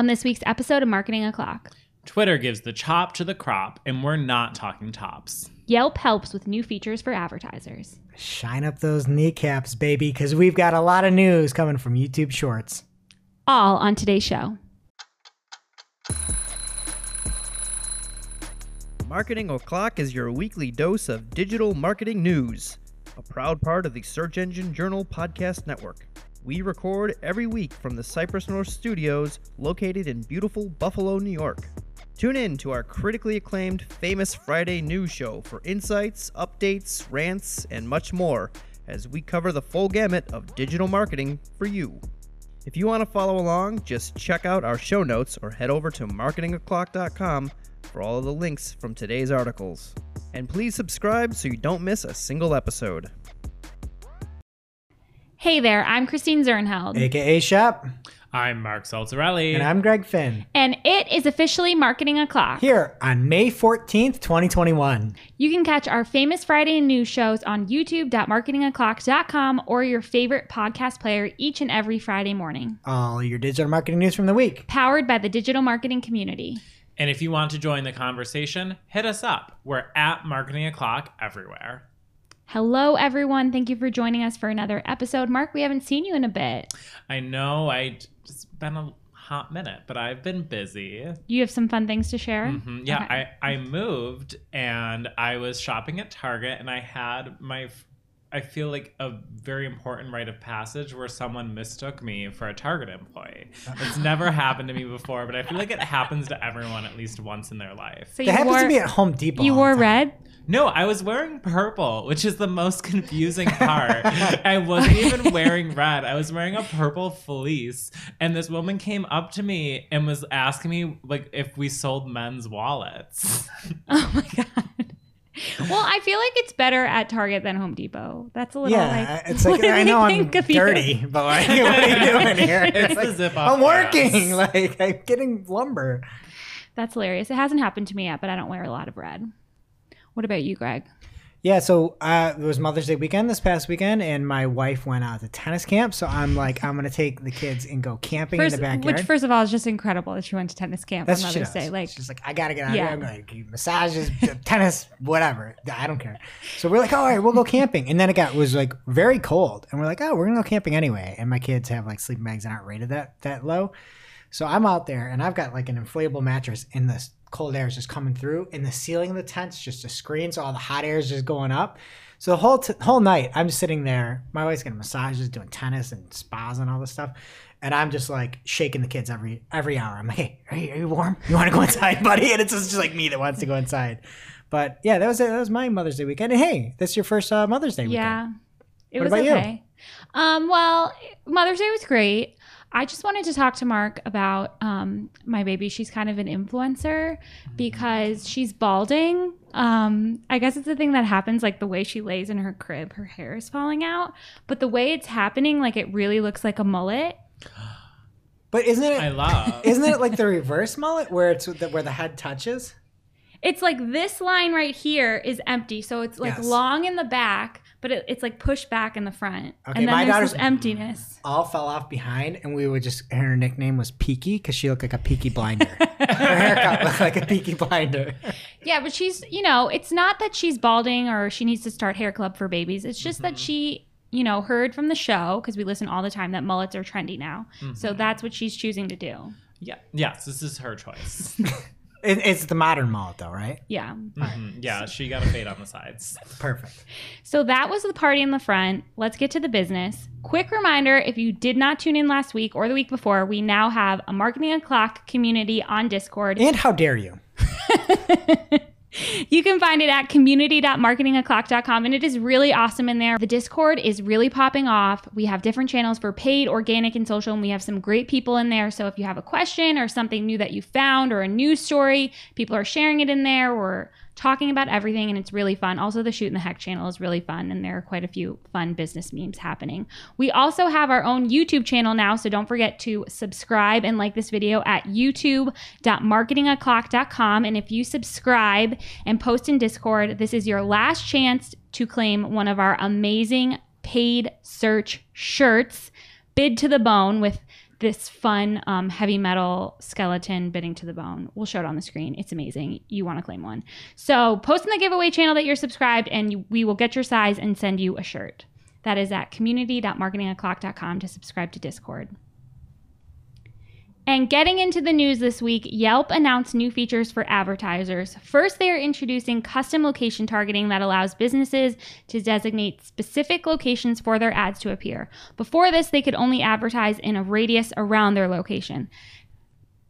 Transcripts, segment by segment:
on this week's episode of Marketing O'Clock. Twitter gives the chop to the crop, and we're not talking tops. Yelp helps with new features for advertisers. Shine up those kneecaps, baby, because we've got a lot of news coming from YouTube Shorts. All on today's show. Marketing O'Clock is your weekly dose of digital marketing news, a proud part of the Search Engine Journal Podcast Network. We record every week from the Cypress North Studios, located in beautiful Buffalo, New York. Tune in to our critically acclaimed Famous Friday news show for insights, updates, rants, and much more as we cover the full gamut of digital marketing for you. If you want to follow along, just check out our show notes or head over to marketingoclock.com for all of the links from today's articles. And please subscribe so you don't miss a single episode. Hey there, I'm Christine Zirnheld. AKA Shep. I'm Mark Saltarelli. And I'm Greg Finn. And it is officially Marketing O'Clock. Here on May 14th, 2021. You can catch our famous Friday news shows on youtube.marketingoclock.com or your favorite podcast player each and every Friday morning. All your digital marketing news from the week. Powered by the digital marketing community. And if you want to join the conversation, hit us up. We're at Marketing O'Clock everywhere. Hello, everyone. Thank you for joining us for another episode. Mark, we haven't seen you in a bit. I know I it's been a hot minute, but I've been busy. You have some fun things to share? Mhm. Yeah, Okay. I, I moved and I was shopping at Target and I had my, I feel like a very important rite of passage where someone mistook me for a Target employee. It's never happened to me before, but I feel like it happens to everyone at least once in their life. So That happens wore, to me at Home Depot. you all wore the time. red? No, I was wearing purple, which is the most confusing part. I wasn't even wearing red. I was wearing a purple fleece, and this woman came up to me and was asking me like if we sold men's wallets. Oh my God. Well, I feel like it's better at Target than Home Depot. That's a little Yeah, like. it's like what I know I'm think you? dirty, but like, what are you doing here? It's like, zip I'm working, like I'm getting lumber. That's hilarious. It hasn't happened to me yet, but I don't wear a lot of red. What about you, Greg? Yeah, so uh, it was Mother's Day weekend this past weekend, and my wife went out to tennis camp. So I'm like, I'm gonna take the kids and go camping First, in the backyard. which first of all is just incredible that she went to tennis camp That's on Mother's. Day. Like, she's like, I gotta get out Yeah. here. I'm to massages, tennis, whatever. I don't care. So we're like, all right, we'll go camping. And then it got was like very cold, and we're like, oh, we're gonna go camping anyway. And my kids have like sleeping bags that aren't rated that that low. So I'm out there, and I've got like an inflatable mattress, in the cold air is just coming through, and the ceiling of the tent's just a screen, so all the hot air is just going up. So the whole t- whole night, I'm just sitting there. My wife's getting massages, doing tennis and spas and all this stuff, and I'm just like shaking the kids every every hour. I'm like, "Hey, are you, are you warm? You want to go inside, buddy?" And it's just like me that wants to go inside. But yeah, that was it. That was my Mother's Day weekend. And hey, that's your first uh, Mother's Day weekend. yeah, it What was about you? okay. Um, well, Mother's Day was great. I just wanted to talk to Mark about um, my baby. She's kind of an influencer because she's balding. Um, I guess it's the thing that happens, like the way she lays in her crib, her hair is falling out. But the way it's happening, like it really looks like a mullet. But isn't I it? love. Isn't it like the reverse mullet where it's the, where the head touches? It's like this line right here is empty, so it's like Yes. long in the back, but it, it's like pushed back in the front, Okay, and then my there's this daughter's- emptiness. All fell off behind, and we would just. Her nickname was Peaky because she looked like a Peaky Blinder. her haircut looked like a Peaky Blinder. Yeah, but she's, you know, it's not that she's balding or she needs to start hair club for babies. It's just that mm-hmm. she, you know, heard from the show because we listen all the time that mullets are trendy now. So mm-hmm. that's what she's choosing to do. yeah. Yes, this is her choice. It, it's the modern mullet, though, right? Yeah. Mhm. Yeah, she got a fade on the sides. Perfect. So that was the party in the front. Let's get to the business. Quick reminder if you did not tune in last week or the week before, we now have a Marketing O'Clock community on Discord. And how dare you? You can find it at community.marketingoclock.com and it is really awesome in there. The Discord is really popping off. We have different channels for paid, organic, and social, and we have some great people in there. So if you have a question or something new that you found or a news story, people are sharing it in there. We're talking about everything and it's really fun. Also, the Shoot in the Heck channel is really fun and there are quite a few fun business memes happening. We also have our own YouTube channel now, so don't forget to subscribe and like this video at youtube.marketingoclock.com. And if you subscribe and post in Discord, this is your last chance to claim one of our amazing paid search shirts, bid to the bone with this fun um, heavy metal skeleton bidding to the bone. We'll show it on the screen. It's amazing. You want to claim one. So post in the giveaway channel that you're subscribed, and you, we will get your size and send you a shirt. That is at community.marketingoclock.com to subscribe to Discord. And getting into the news this week, Yelp announced new features for advertisers. First, they are introducing custom location targeting that allows businesses to designate specific locations for their ads to appear. Before this, they could only advertise in a radius around their location.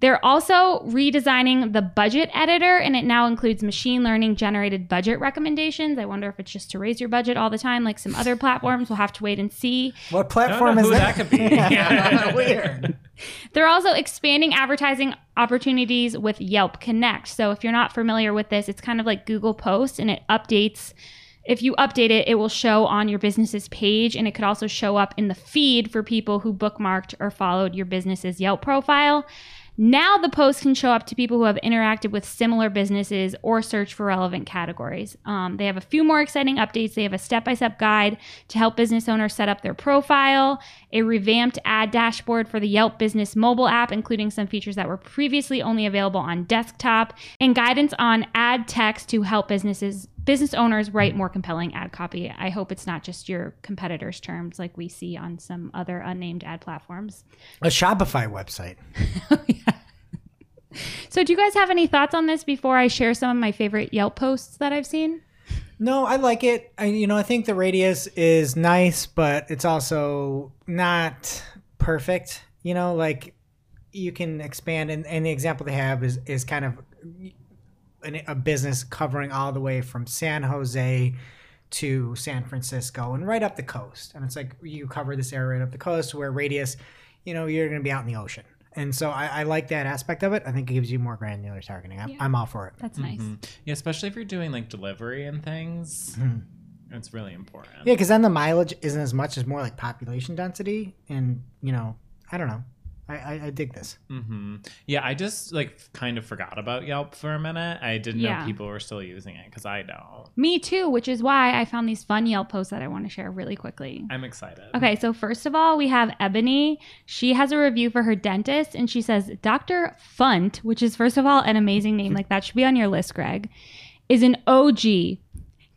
They're also redesigning the budget editor, and it now includes machine learning generated budget recommendations. I wonder if it's just to raise your budget all the time, like some other platforms. We'll have to wait and see. What I platform don't know is who that? that could be. Yeah, weird. They're also expanding advertising opportunities with Yelp Connect. So if you're not familiar with this, it's kind of like Google Posts and it updates. If you update it, it will show on your business's page and it could also show up in the feed for people who bookmarked or followed your business's Yelp profile. Now the post can show up to people who have interacted with similar businesses or search for relevant categories. Um, they have a few more exciting updates. They have a step by step guide to help business owners set up their profile, a revamped ad dashboard for the Yelp Business mobile app, including some features that were previously only available on desktop, and guidance on ad text to help businesses business owners write mm-hmm. more compelling ad copy. I hope it's not just your competitors' terms like we see on some other unnamed ad platforms. A Shopify website. Oh, yeah. So, do you guys have any thoughts on this before I share some of my favorite Yelp posts that I've seen? No, I like it. I, you know, I think the radius is nice, but it's also not perfect. You know, like you can expand, and, and the example they have is is kind of an, a business covering all the way from San Jose to San Francisco and right up the coast. And it's like you cover this area right up the coast where radius, you know, you're going to be out in the ocean. And so I, I like that aspect of it. I think it gives you more granular targeting. I'm, Yeah. I'm all for it. That's nice. Mhm. Yeah, especially if you're doing like delivery and things. Mhm. It's really important. Yeah, because then the mileage isn't as much as more like population density, and you know, I don't know. I I, I dig this. hmm Yeah, I just like kind of forgot about Yelp for a minute. I didn't Yeah. know people were still using it because I don't. Me too, which is why I found these fun Yelp posts that I want to share really quickly. I'm excited. Okay, so first of all, we have Ebony. She has a review for her dentist, and she says Dr. Funt, which is first of all an amazing name, like that should be on your list, Greg, is an OG.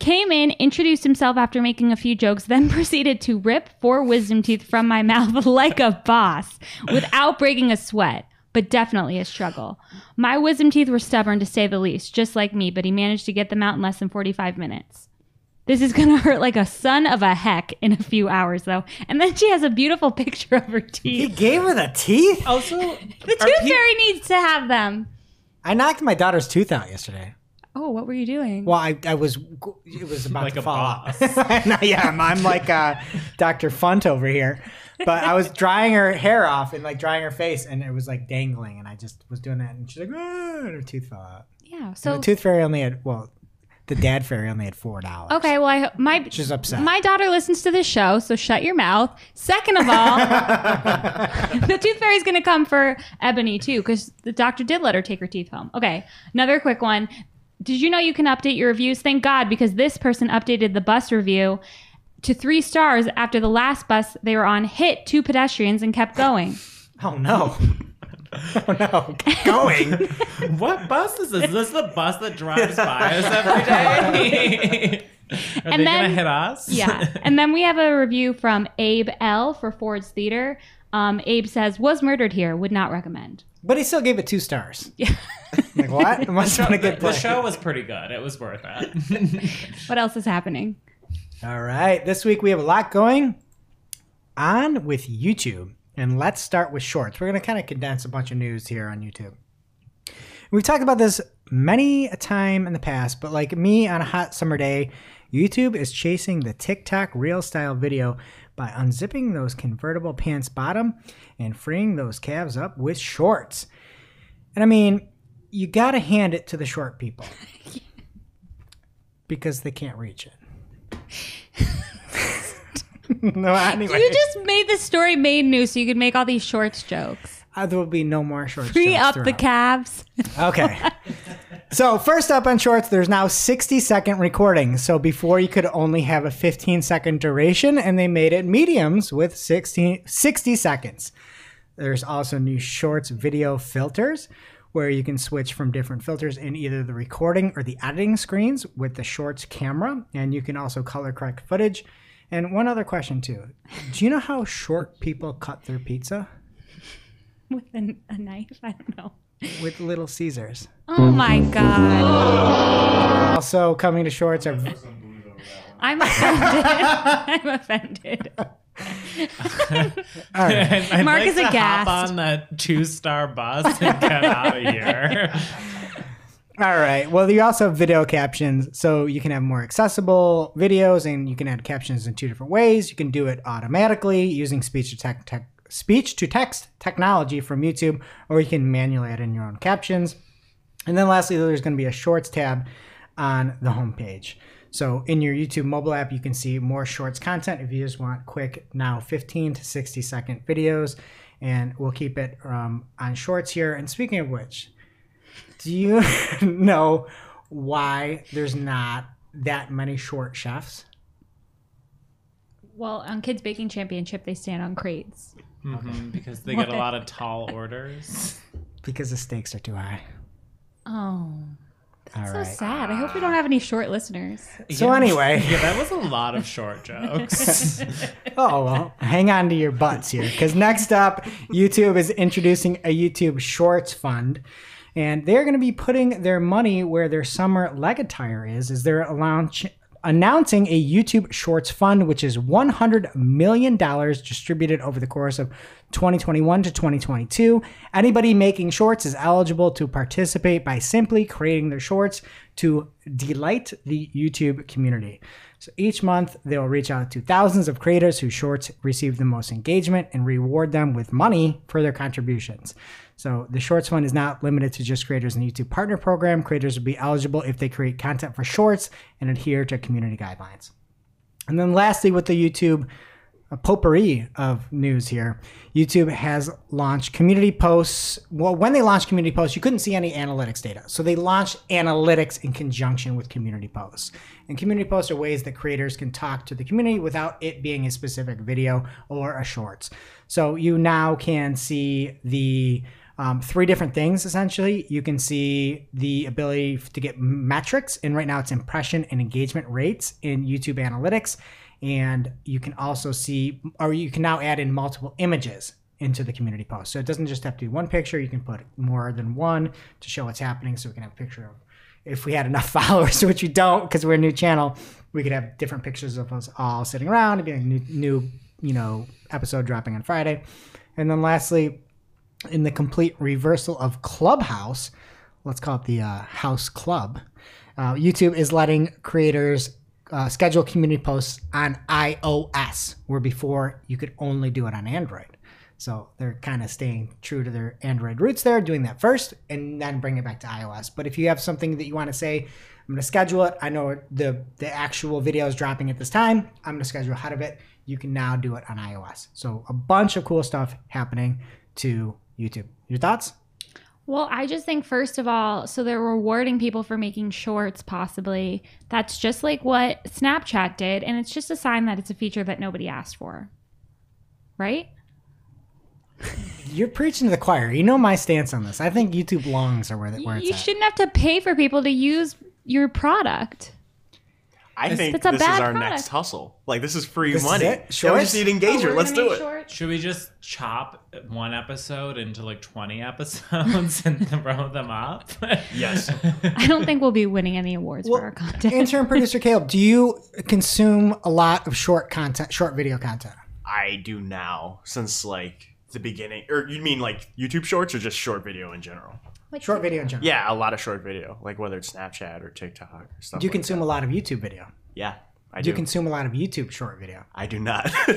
Came in, introduced himself after making a few jokes, then proceeded to rip four wisdom teeth from my mouth like a boss without breaking a sweat. But definitely a struggle. My wisdom teeth were stubborn to say the least, just like me, but he managed to get them out in less than 45 minutes. This is gonna hurt like a son of a heck in a few hours, though. And then she has a beautiful picture of her teeth. He gave her the teeth. Also, The are tooth pe- fairy needs to have them. I knocked my daughter's tooth out yesterday. Oh, what were you doing? Well, I, I was it was about Like to a fall boss. out. No, yeah, I'm, I'm like uh, Dr. Funt over here. But I was drying her hair off and like drying her face, and it was like dangling, and I just was doing that, and she's like, ah, and her tooth fell out. Yeah. So So the tooth fairy only had well, the dad fairy only had four dollars. okay. Well, I ho- my She's upset. my daughter listens to this show, so shut your mouth. Second of all, the tooth fairy's gonna come for Ebony too, because the doctor did let her take her teeth home. Okay. Another quick one. Did you know you can update your reviews? Thank God, because this person updated the bus review to three stars after the last bus they were on hit two pedestrians and kept going. oh no. Oh no. Keep going. what bus is this? Is this the bus that drives by us every day? Are And they then- gonna hit us? Yeah. and then we have a review from Abe L for Ford's Theater. Um, Abe says, was murdered here, would not recommend. But he still gave it two stars. Yeah. Like what? It must have been a good the show was pretty good. It was worth it. what else is happening? All right. This week we have a lot going on with YouTube. And let's start with shorts. We're going to kind of condense a bunch of news here on YouTube. We've talked about this many a time in the past, but like me on a hot summer day, YouTube is chasing the TikTok reel style video by unzipping those convertible pants bottom and freeing those calves up with shorts. And I mean, you got to hand it to the short people because they can't reach it. no, anyway. You just made the story made new so you could make all these shorts jokes. Uh, there will be no more shorts. Free up the throughout. calves. Okay. so first up on shorts, there's now 60 second recording. So before you could only have a 15 second duration, and they made it mediums with 16, 60 seconds. There's also new shorts video filters where you can switch from different filters in either the recording or the editing screens with the shorts camera. And you can also color correct footage. And one other question, too. Do you know how short people cut their pizza? With a, a knife? I don't know. With Little Caesars. Oh my God. Also, coming to shorts are I'm offended. I'm offended. all right. And I'd Mark like is to aghast. hop on that two-star bus and get out of here. All right. Well, you also have video captions, so you can have more accessible videos, and you can add captions in two different ways. You can do it automatically using speech to tech, tech speech to text technology from YouTube, or you can manually add in your own captions. And then lastly, there's going to be a Shorts tab on the homepage. So in your YouTube mobile app, you can see more Shorts content if you just want quick, now 15 to 60 second videos. And we'll keep it um, on Shorts here. And speaking of which, do you know why there's not that many short chefs? Well, on Kids Baking Championship, they stand on crates. Mhm, because they get a lot of tall orders. Because the stakes are too high. Oh, All so right. sad. I hope we don't have any short listeners. So Yeah. anyway. yeah, that was a lot of short jokes. Oh, well, hang on to your butts here. Because next up, YouTube is introducing a YouTube Shorts Fund. And they're going to be putting their money where their summer leg attire is, is they're launch, announcing a YouTube Shorts Fund, which is $100 million distributed over the course of 2021 to 2022. Anybody making shorts is eligible to participate by simply creating their shorts to delight the YouTube community. So each month, they'll reach out to thousands of creators whose shorts receive the most engagement and reward them with money for their contributions. So the Shorts Fund is not limited to just creators in the YouTube Partner Program. Creators will be eligible if they create content for shorts and adhere to community guidelines. And then lastly, with the YouTube a potpourri of news here. YouTube has launched community posts. Well, when they launched community posts, you couldn't see any analytics data. So they launched analytics in conjunction with community posts. And community posts are ways that creators can talk to the community without it being a specific video or a shorts. So you now can see the um, three different things essentially. You can see the ability to get metrics, and right now it's impression and engagement rates in YouTube Analytics. And you can also see, or you can now add in multiple images into the community post. So it doesn't just have to be one picture, you can put more than one to show what's happening. So we can have a picture of, if we had enough followers, which we don't because we're a new channel, we could have different pictures of us all sitting around and be a new, new, you know, episode dropping on Friday. And then lastly, in the complete reversal of Clubhouse, let's call it the uh, House Club, uh, YouTube is letting creators uh, schedule community posts on iOS, where before you could only do it on Android. So they're kind of staying true to their Android roots there, doing that first, and then bring it back to iOS. But if you have something that you want to say, I'm going to schedule it. I know the the actual video is dropping at this time. I'm going to schedule ahead of it. You can now do it on iOS. So a bunch of cool stuff happening to YouTube. Your thoughts? Well, I just think, first of all, so they're rewarding people for making shorts, possibly. That's just like what Snapchat did. And it's just a sign that it's a feature that nobody asked for. Right? You're preaching to the choir. You know my stance on this. I think YouTube longs are where, the, where it's you shouldn't have to pay for people to use your product. I think That's this is our product. next hustle. Like this is free This is money. it? Yeah, we just need engagement. Oh, Let's do it. shorts? Should we just chop one episode into like 20 episodes and throw them up? Yes. I don't think we'll be winning any awards Well, for our content. Intern producer Caleb, do you consume a lot of short content, short video content? I do now since like the beginning. Or you mean like YouTube Shorts or just short video in general? Short video in general. Yeah, a lot of short video, like whether it's Snapchat or TikTok or stuff. Do you like consume a lot of YouTube video? Yeah, I Do do. you consume a lot of YouTube short video? I do not.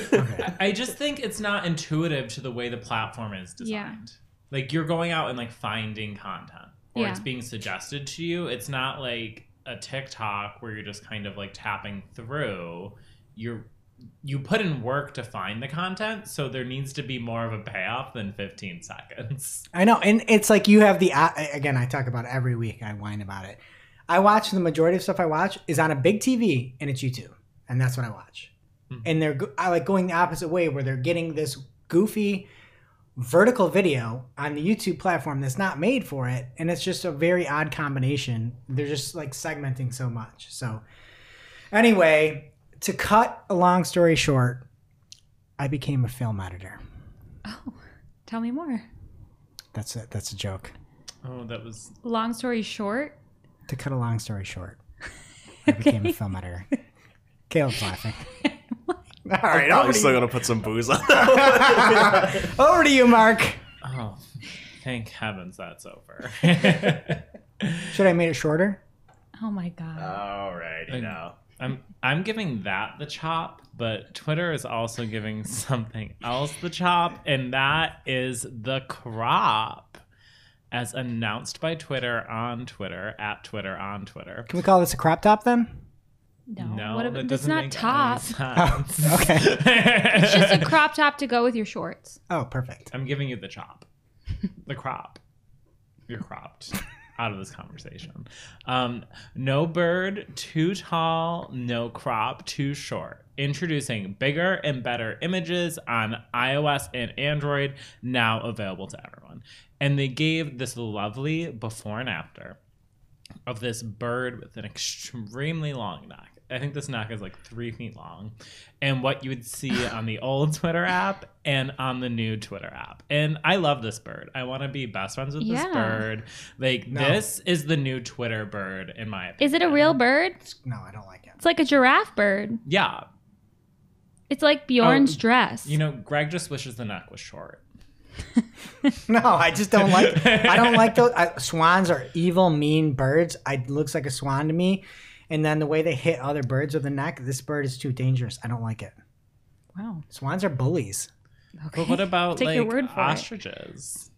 I just think it's not intuitive to the way the platform is designed. Yeah. designed. Like you're going out and like finding content or Yeah. it's being suggested to you. It's not like a TikTok where you're just kind of like tapping through. You're you put in work to find the content, so there needs to be more of a payoff than 15 seconds. I know, and it's like you have the again. I talk about every week. I whine about it. I watch the majority of stuff I watch is on a big TV and it's YouTube, and that's what I watch. Mhm. And they're I like going the opposite way where they're getting this goofy vertical video on the YouTube platform that's not made for it, and it's just a very odd combination. They're just like segmenting so much. So, anyway, to cut a long story short, I became a film editor. Oh, tell me more. That's a that's a joke. Oh, that was Long story short, To cut a long story short, I became a film editor. Caleb's laughing. All right, over I'm still you. gonna put some booze on. over to you, Mark. oh, thank heavens that's over. Should I have made it shorter? oh my god. Alrighty now. I'm I'm giving that the chop, but Twitter is also giving something else the chop, and that is the crop, as announced by Twitter on Twitter at Twitter on Twitter. Can we call this a crop top then? no, No, what if, that it's doesn't make top. any sense. Oh, okay. It's just a crop top to go with your shorts. Oh, perfect. I'm giving you the chop, the crop. You're cropped out of this conversation. Um, no bird too tall, no crop too short. Introducing bigger and better images on iOS and Android, now available to everyone. And they gave this lovely before and after of this bird with an extremely long neck. I think this neck is like three feet long, and what you would see on the old Twitter app and on the new Twitter app. And I love this bird. I want to be best friends with this bird. Like No. this is the new Twitter bird, in my opinion. Is it a real bird? No, I don't like it. It's like a giraffe bird. Yeah. It's like Björk's Oh, dress. You know, Greg just wishes the neck was short. No, I just don't like. I don't like those. I, swans are evil, mean birds. I it looks like a swan to me, and then the way they hit other birds with the neck. This bird is too dangerous. I don't like it. wow. Swans are bullies. Okay. But what about Take like your word for it. ostriches?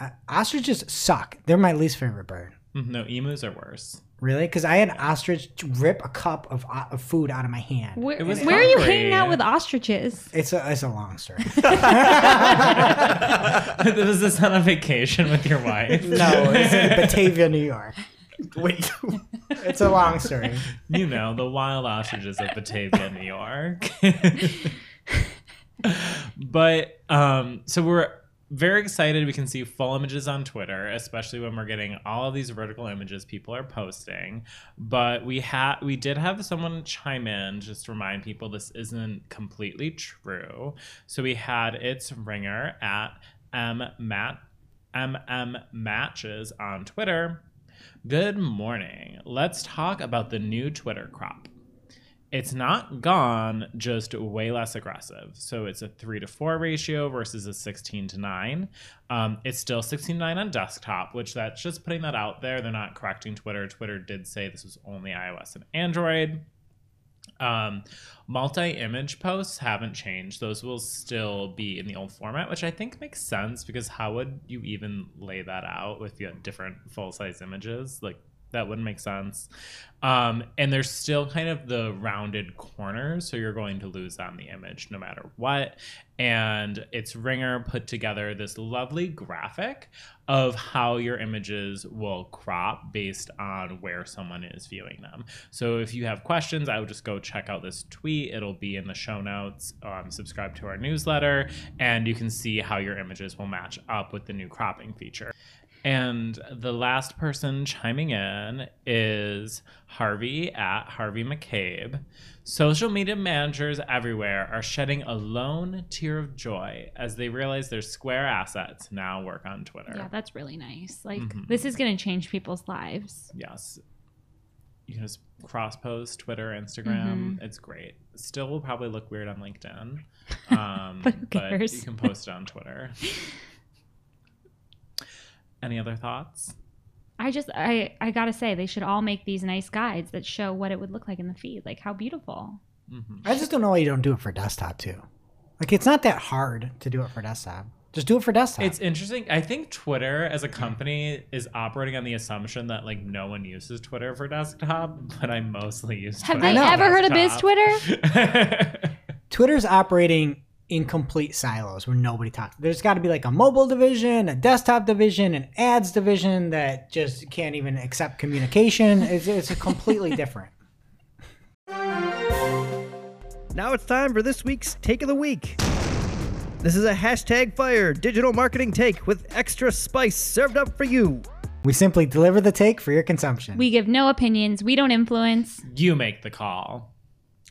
Uh, ostriches suck. They're my least favorite bird. Mhm, No, emus are worse. Really? Because I had an ostrich rip a cup of, uh, of food out of my hand. Where, It was where are you hanging out with ostriches? It's a it's a long story. Was this on a vacation with your wife? no, it's in Batavia, New York. Wait. It's a long story. you know, the wild ostriches of Batavia, New York. but um, so we're very excited. We can see full images on Twitter, especially when we're getting all of these vertical images people are posting. But we had we did have someone chime in just to remind people this isn't completely true. So we had its ringer at m mat mm matches on Twitter. Good morning. Let's talk about the new Twitter crop. It's not gone, just way less aggressive. So it's a three to four ratio versus a 16 to nine. Um, it's still 16 to nine on desktop, which that's just putting that out there. They're not correcting Twitter. Twitter did say this was only iOS and Android. Um, multi-image posts haven't changed; those will still be in the old format, which I think makes sense because how would you even lay that out with you different full-size images? Like that wouldn't make sense. Um, and there's still kind of the rounded corners, so you're going to lose on the image no matter what. And it's Ringer put together this lovely graphic of how your images will crop based on where someone is viewing them. So if you have questions, I would just go check out this tweet. It'll be in the show notes. Um, subscribe to our newsletter, and you can see how your images will match up with the new cropping feature. And the last person chiming in is Harvey at Harvey McCabe. Social media managers everywhere are shedding a lone tear of joy as they realize their Square assets now work on Twitter. Yeah, that's really nice. Like Mhm. this is going to change people's lives. Yes. You can just cross post Twitter, Instagram. Mm-hmm. It's great. Still will probably look weird on LinkedIn. Um, But who cares? you can post it on Twitter. Any other thoughts? I just I I got to say they should all make these nice guides that show what it would look like in the feed. Like how beautiful. hmm I just don't know why you don't do it for desktop too. Like it's not that hard to do it for desktop. Just do it for desktop. It's interesting. I think Twitter as a company is operating on the assumption that like no one uses Twitter for desktop, but I mostly use. Have Twitter they for ever heard of Biz desktop. Twitter? Twitter's operating in complete silos where nobody talks. There's got to be like a mobile division, a desktop division, an ads division that just can't even accept communication. It's, it's a completely different. Now it's time for this week's Take of the Week. This is a hashtag fire digital marketing take with extra spice served up for you. We simply deliver the take for your consumption. We give no opinions. We don't influence. You make the call.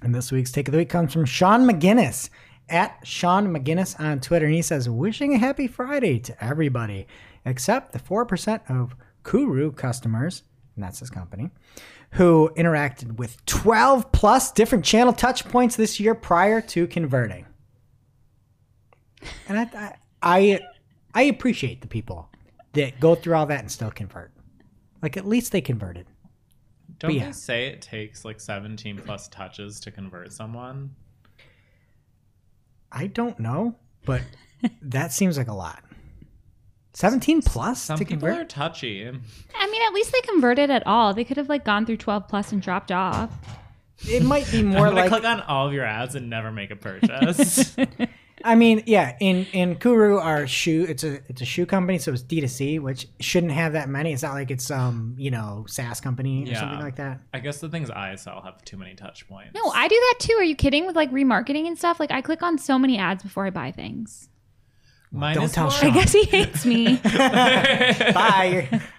and this week's take of the week comes from Sean McGinnis at Sean McGinnis on Twitter. And he says, Wishing a happy Friday to everybody, except the 4% of Kuru customers, and that's his company, who interacted with 12 plus different channel touch points this year prior to converting. And I, I, I, appreciate the people that go through all that and still convert. Like, at least they converted. Don't yeah. they say it takes like 17 plus touches to convert someone? I don't know, but that seems like a lot. 17 plus Some to people convert? are touchy. I mean, at least they converted at all. They could have like gone through 12 plus and dropped off. It might be I'm more like click on all of your ads and never make a purchase. I mean, yeah, in in Kuru our shoe it's a it's a shoe company, so it's D2C, which shouldn't have that many. It's not like it's um, you know, SaaS company or Yeah. something like that. I guess the things I sell have too many touch points. No, I do that too. Are you kidding with like remarketing and stuff? Like I click on so many ads before I buy things. Mine Don't is tell more- Sean. I guess he hates me. Bye.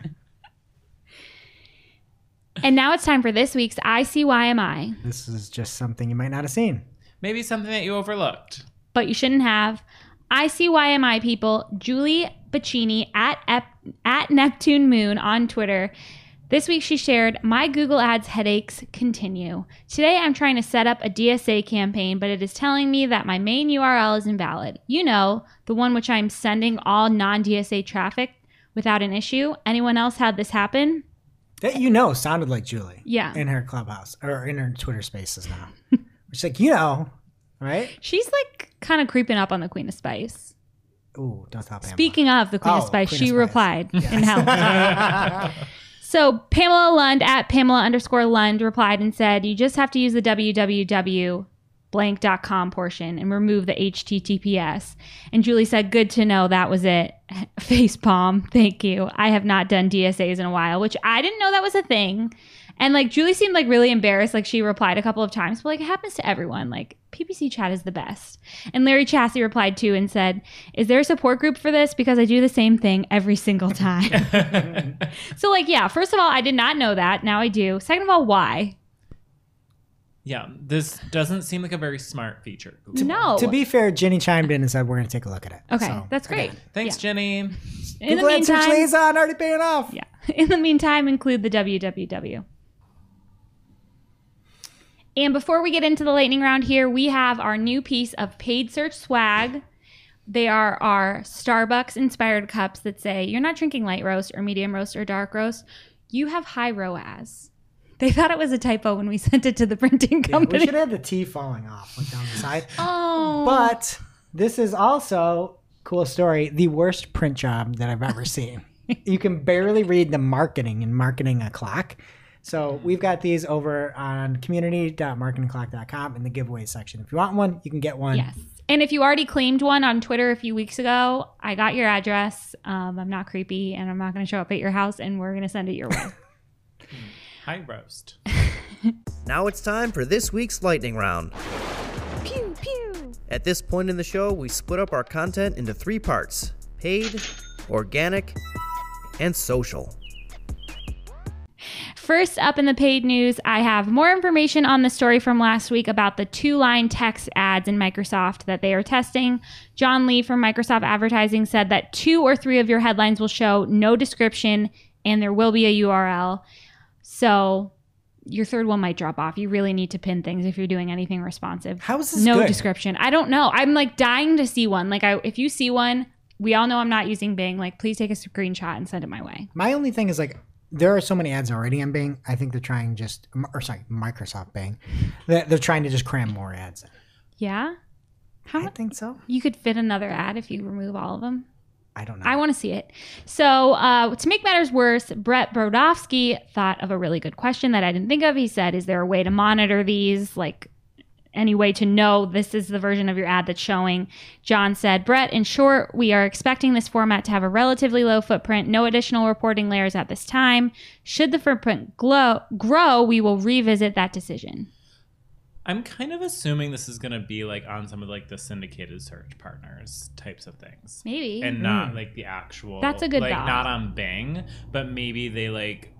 and now it's time for this week's ICYMI. this is just something you might not have seen. Maybe something that you overlooked. But you shouldn't have. ICYMI people, Julie Bacchini at Ep- at Neptune Moon on Twitter. This week she shared, My Google Ads headaches continue. Today I'm trying to set up a DSA campaign, but it is telling me that my main URL is invalid. You know, the one which I'm sending all non DSA traffic without an issue. Anyone else had this happen? That you know sounded like Julie. Yeah. In her clubhouse or in her Twitter spaces now. She's like, you know, right? She's like kind of creeping up on the Queen of Spice. Ooh, don't stop Pamela. Speaking of the Queen of Oh, Spice, Queen she of Spice. replied in hell. So Pamela Lund at Pamela underscore Lund replied and said, "You just have to use the www blank.com portion and remove the https." And Julie said, "Good to know that was it." Face palm. Thank you. I have not done DSAs in a while, which I didn't know that was a thing. And like Julie seemed like really embarrassed. Like she replied a couple of times, but like it happens to everyone. Like PPC chat is the best. And Larry Chassie replied too and said, "Is there a support group for this? Because I do the same thing every single time." so like yeah, first of all, I did not know that. Now I do. Second of all, why? Yeah, this doesn't seem like a very smart feature. Google. No. To be fair, Ginny chimed in and said we're going to take a look at it. okay, So, that's great. Thanks, Yeah. Ginny. In the Google Ad Search meantime, liaison already paying off. yeah. In the meantime, include the www. And before we get into the lightning round here, we have our new piece of paid search swag. They are our Starbucks inspired cups that say, You're not drinking light roast or medium roast or dark roast. You have high ROAS. They thought it was a typo when we sent it to the printing Yeah, we should have the T falling off like down the side. oh. But this is also cool story. The worst print job that I've ever seen. you can barely read the marketing and marketing a clock. So we've got these over on community.marketingclock.com in the giveaway section. If you want one, you can get one. Yes. And if you already claimed one on Twitter a few weeks ago, I got your address. Um, I'm not creepy and I'm not going to show up at your house and we're going to send it your way. High roast. Now it's time for this week's lightning round. pew, pew. At this point in the show, we split up our content into three parts paid, organic, and social. First up in the paid news, I have more information on the story from last week about the two line text ads in Microsoft that they are testing. John Lee from Microsoft Advertising said that two or three of your headlines will show no description and there will be a URL. So your third one might drop off. You really need to pin things if you're doing anything responsive. How is this no good? description. I don't know. I'm like dying to see one. Like I if you see one, we all know I'm not using Bing. Like please take a screenshot and send it my way. My only thing is like there are so many ads already on Bing. I think they're trying just or sorry, Microsoft Bing. That they're trying to just cram more ads. in. Yeah? How I think so. You could fit another ad if you remove all of them. I don't know. I want to see it. So, uh, to make matters worse, Brett Brodowski thought of a really good question that I didn't think of. He said, Is there a way to monitor these? Like, any way to know this is the version of your ad that's showing? John said, Brett, in short, we are expecting this format to have a relatively low footprint, no additional reporting layers at this time. Should the footprint glow, grow, we will revisit that decision. I'm kind of assuming this is gonna be like on some of like the syndicated search partners types of things. Maybe. And not hmm. like the actual That's a good like thought. not on Bing, but maybe they like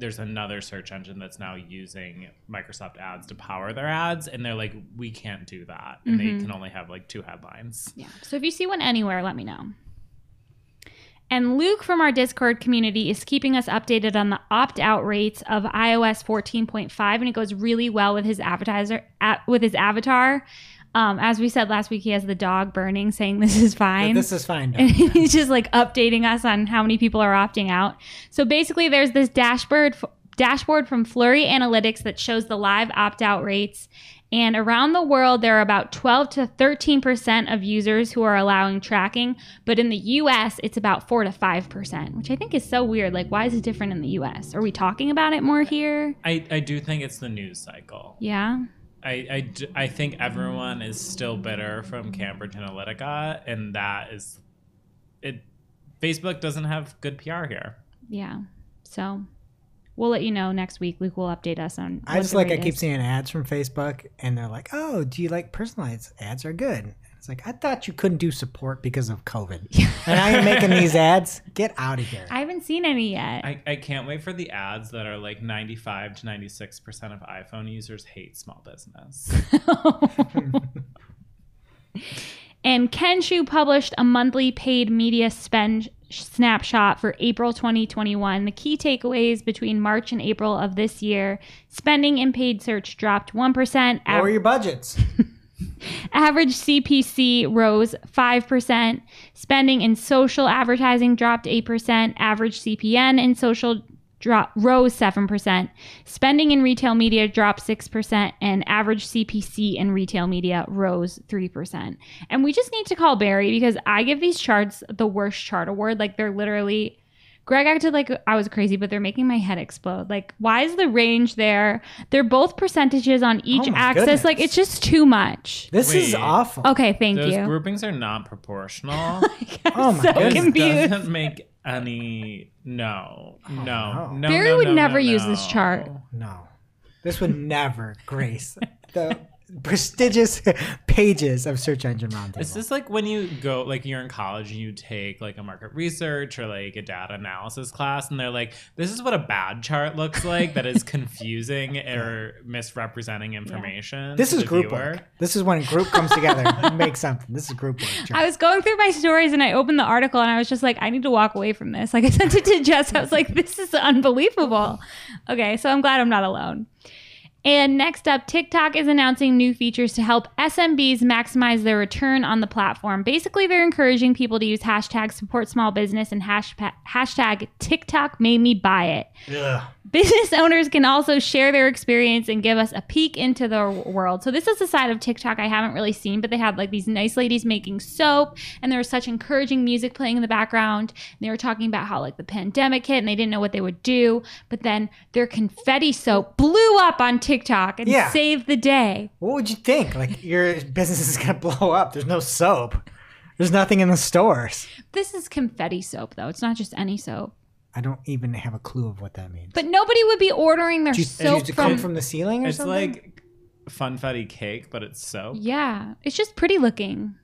there's another search engine that's now using Microsoft ads to power their ads and they're like, we can't do that. And Mhm. they can only have like two headlines. Yeah. So if you see one anywhere, let me know. And Luke from our Discord community is keeping us updated on the opt-out rates of iOS 14.5, and it goes really well with his advertiser at, with his avatar. Um, as we said last week, he has the dog burning, saying this is fine. This is fine. and he's just like updating us on how many people are opting out. So basically, there's this dashboard dashboard from Flurry Analytics that shows the live opt out rates. And around the world, there are about 12 to 13 percent of users who are allowing tracking. But in the U.S., it's about four to five percent, which I think is so weird. Like, why is it different in the U.S.? Are we talking about it more here? I, I do think it's the news cycle. Yeah. I, I, d- I think everyone is still bitter from Cambridge Analytica, and that is it. Facebook doesn't have good PR here. Yeah. So we'll let you know next week. Luke will update us on. I just like I rate keep is. seeing ads from Facebook, and they're like, "Oh, do you like personalized ads? Are good." It's like I thought you couldn't do support because of COVID, and I am making these ads. Get out of here. I haven't seen any yet. I, I can't wait for the ads that are like 95 to 96% of iPhone users hate small business. and Kenshoo published a monthly paid media spend snapshot for April 2021. The key takeaways between March and April of this year spending in paid search dropped 1%, av- Lower your budgets. Average CPC rose 5%, spending in social advertising dropped 8%, average CPM in social drop rose 7%, spending in retail media dropped 6%, and average CPC in retail media rose 3%. And we just need to call Barry because I give these charts the worst chart award. Like they're literally Greg acted like I was crazy, but they're making my head explode. Like, why is the range there? They're both percentages on each Oh my axis. goodness. Like, it's just too much. This is Wait. awful. Okay, thank Those you. groupings are not proportional. I'm Oh my oh so goodness. This confused. doesn't make any. No, oh, no, no. no. Barry no, would no, never no, use this no. chart. No, this would never grace the prestigious pages of Search Engine Roundtable. Is this like when you go, like you're in college and you take like a market research or like a data analysis class, and they're like, "This is what a bad chart looks like that is confusing or misrepresenting information." This is group viewer." work. This is when a group comes together and makes something. This is group work. John. I was going through my stories and I opened the article and I was just like, I need to walk away from this. Like I sent it to Jess. I was like, this is unbelievable. Okay, so I'm glad I'm not alone. And next up, TikTok is announcing new features to help SMBs maximize their return on the platform. Basically, they're encouraging people to use hashtag support small business and hashtag, hashtag TikTok made me buy it. Ugh. Business owners can also share their experience and give us a peek into their world. So this is a side of TikTok I haven't really seen, but they had like these nice ladies making soap, and there was such encouraging music playing in the background. And they were talking about how like the pandemic hit and they didn't know what they would do, but then their confetti soap blew up on TikTok and Yeah. saved the day. What would you think? Like your business is gonna blow up. There's no soap. There's nothing in the stores. This is confetti soap though; it's not just any soap. I don't even have a clue of what that means. But nobody would be ordering their Do you, soap does it from. come from the ceiling or It's something? like funfetti cake, but it's soap. yeah, it's just pretty looking.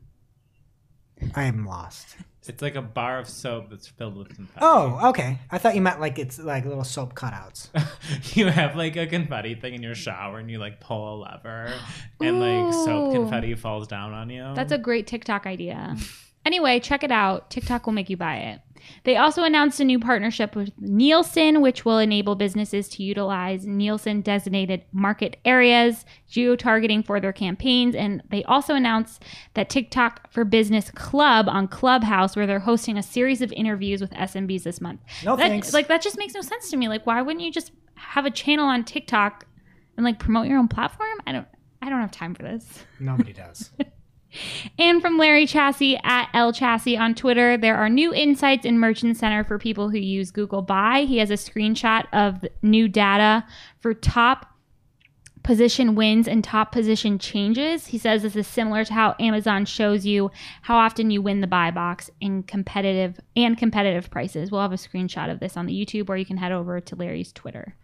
I am lost. It's like a bar of soap that's filled with confetti. Oh, okay. I thought you meant like it's like little soap cutouts. you have like a confetti thing in your shower and you like pull a lever and like soap Ooh. confetti falls down on you. That's a great TikTok idea. Anyway, check it out. TikTok will make you buy it. They also announced a new partnership with Nielsen, which will enable businesses to utilize Nielsen designated market areas, geo targeting for their campaigns. And they also announced that TikTok for Business Club on Clubhouse, where they're hosting a series of interviews with SMBs this month. No that, thanks. Like, that just makes no sense to me. Like, why wouldn't you just have a channel on TikTok and like promote your own platform? I don't. I don't have time for this. Nobody does. And from Larry Chassis at L Chassis on Twitter, there are new insights in Merchant Center for people who use Google Buy. He has a screenshot of new data for top position wins and top position changes. He says this is similar to how Amazon shows you how often you win the buy box in competitive and competitive prices. We'll have a screenshot of this on the YouTube or you can head over to Larry's Twitter.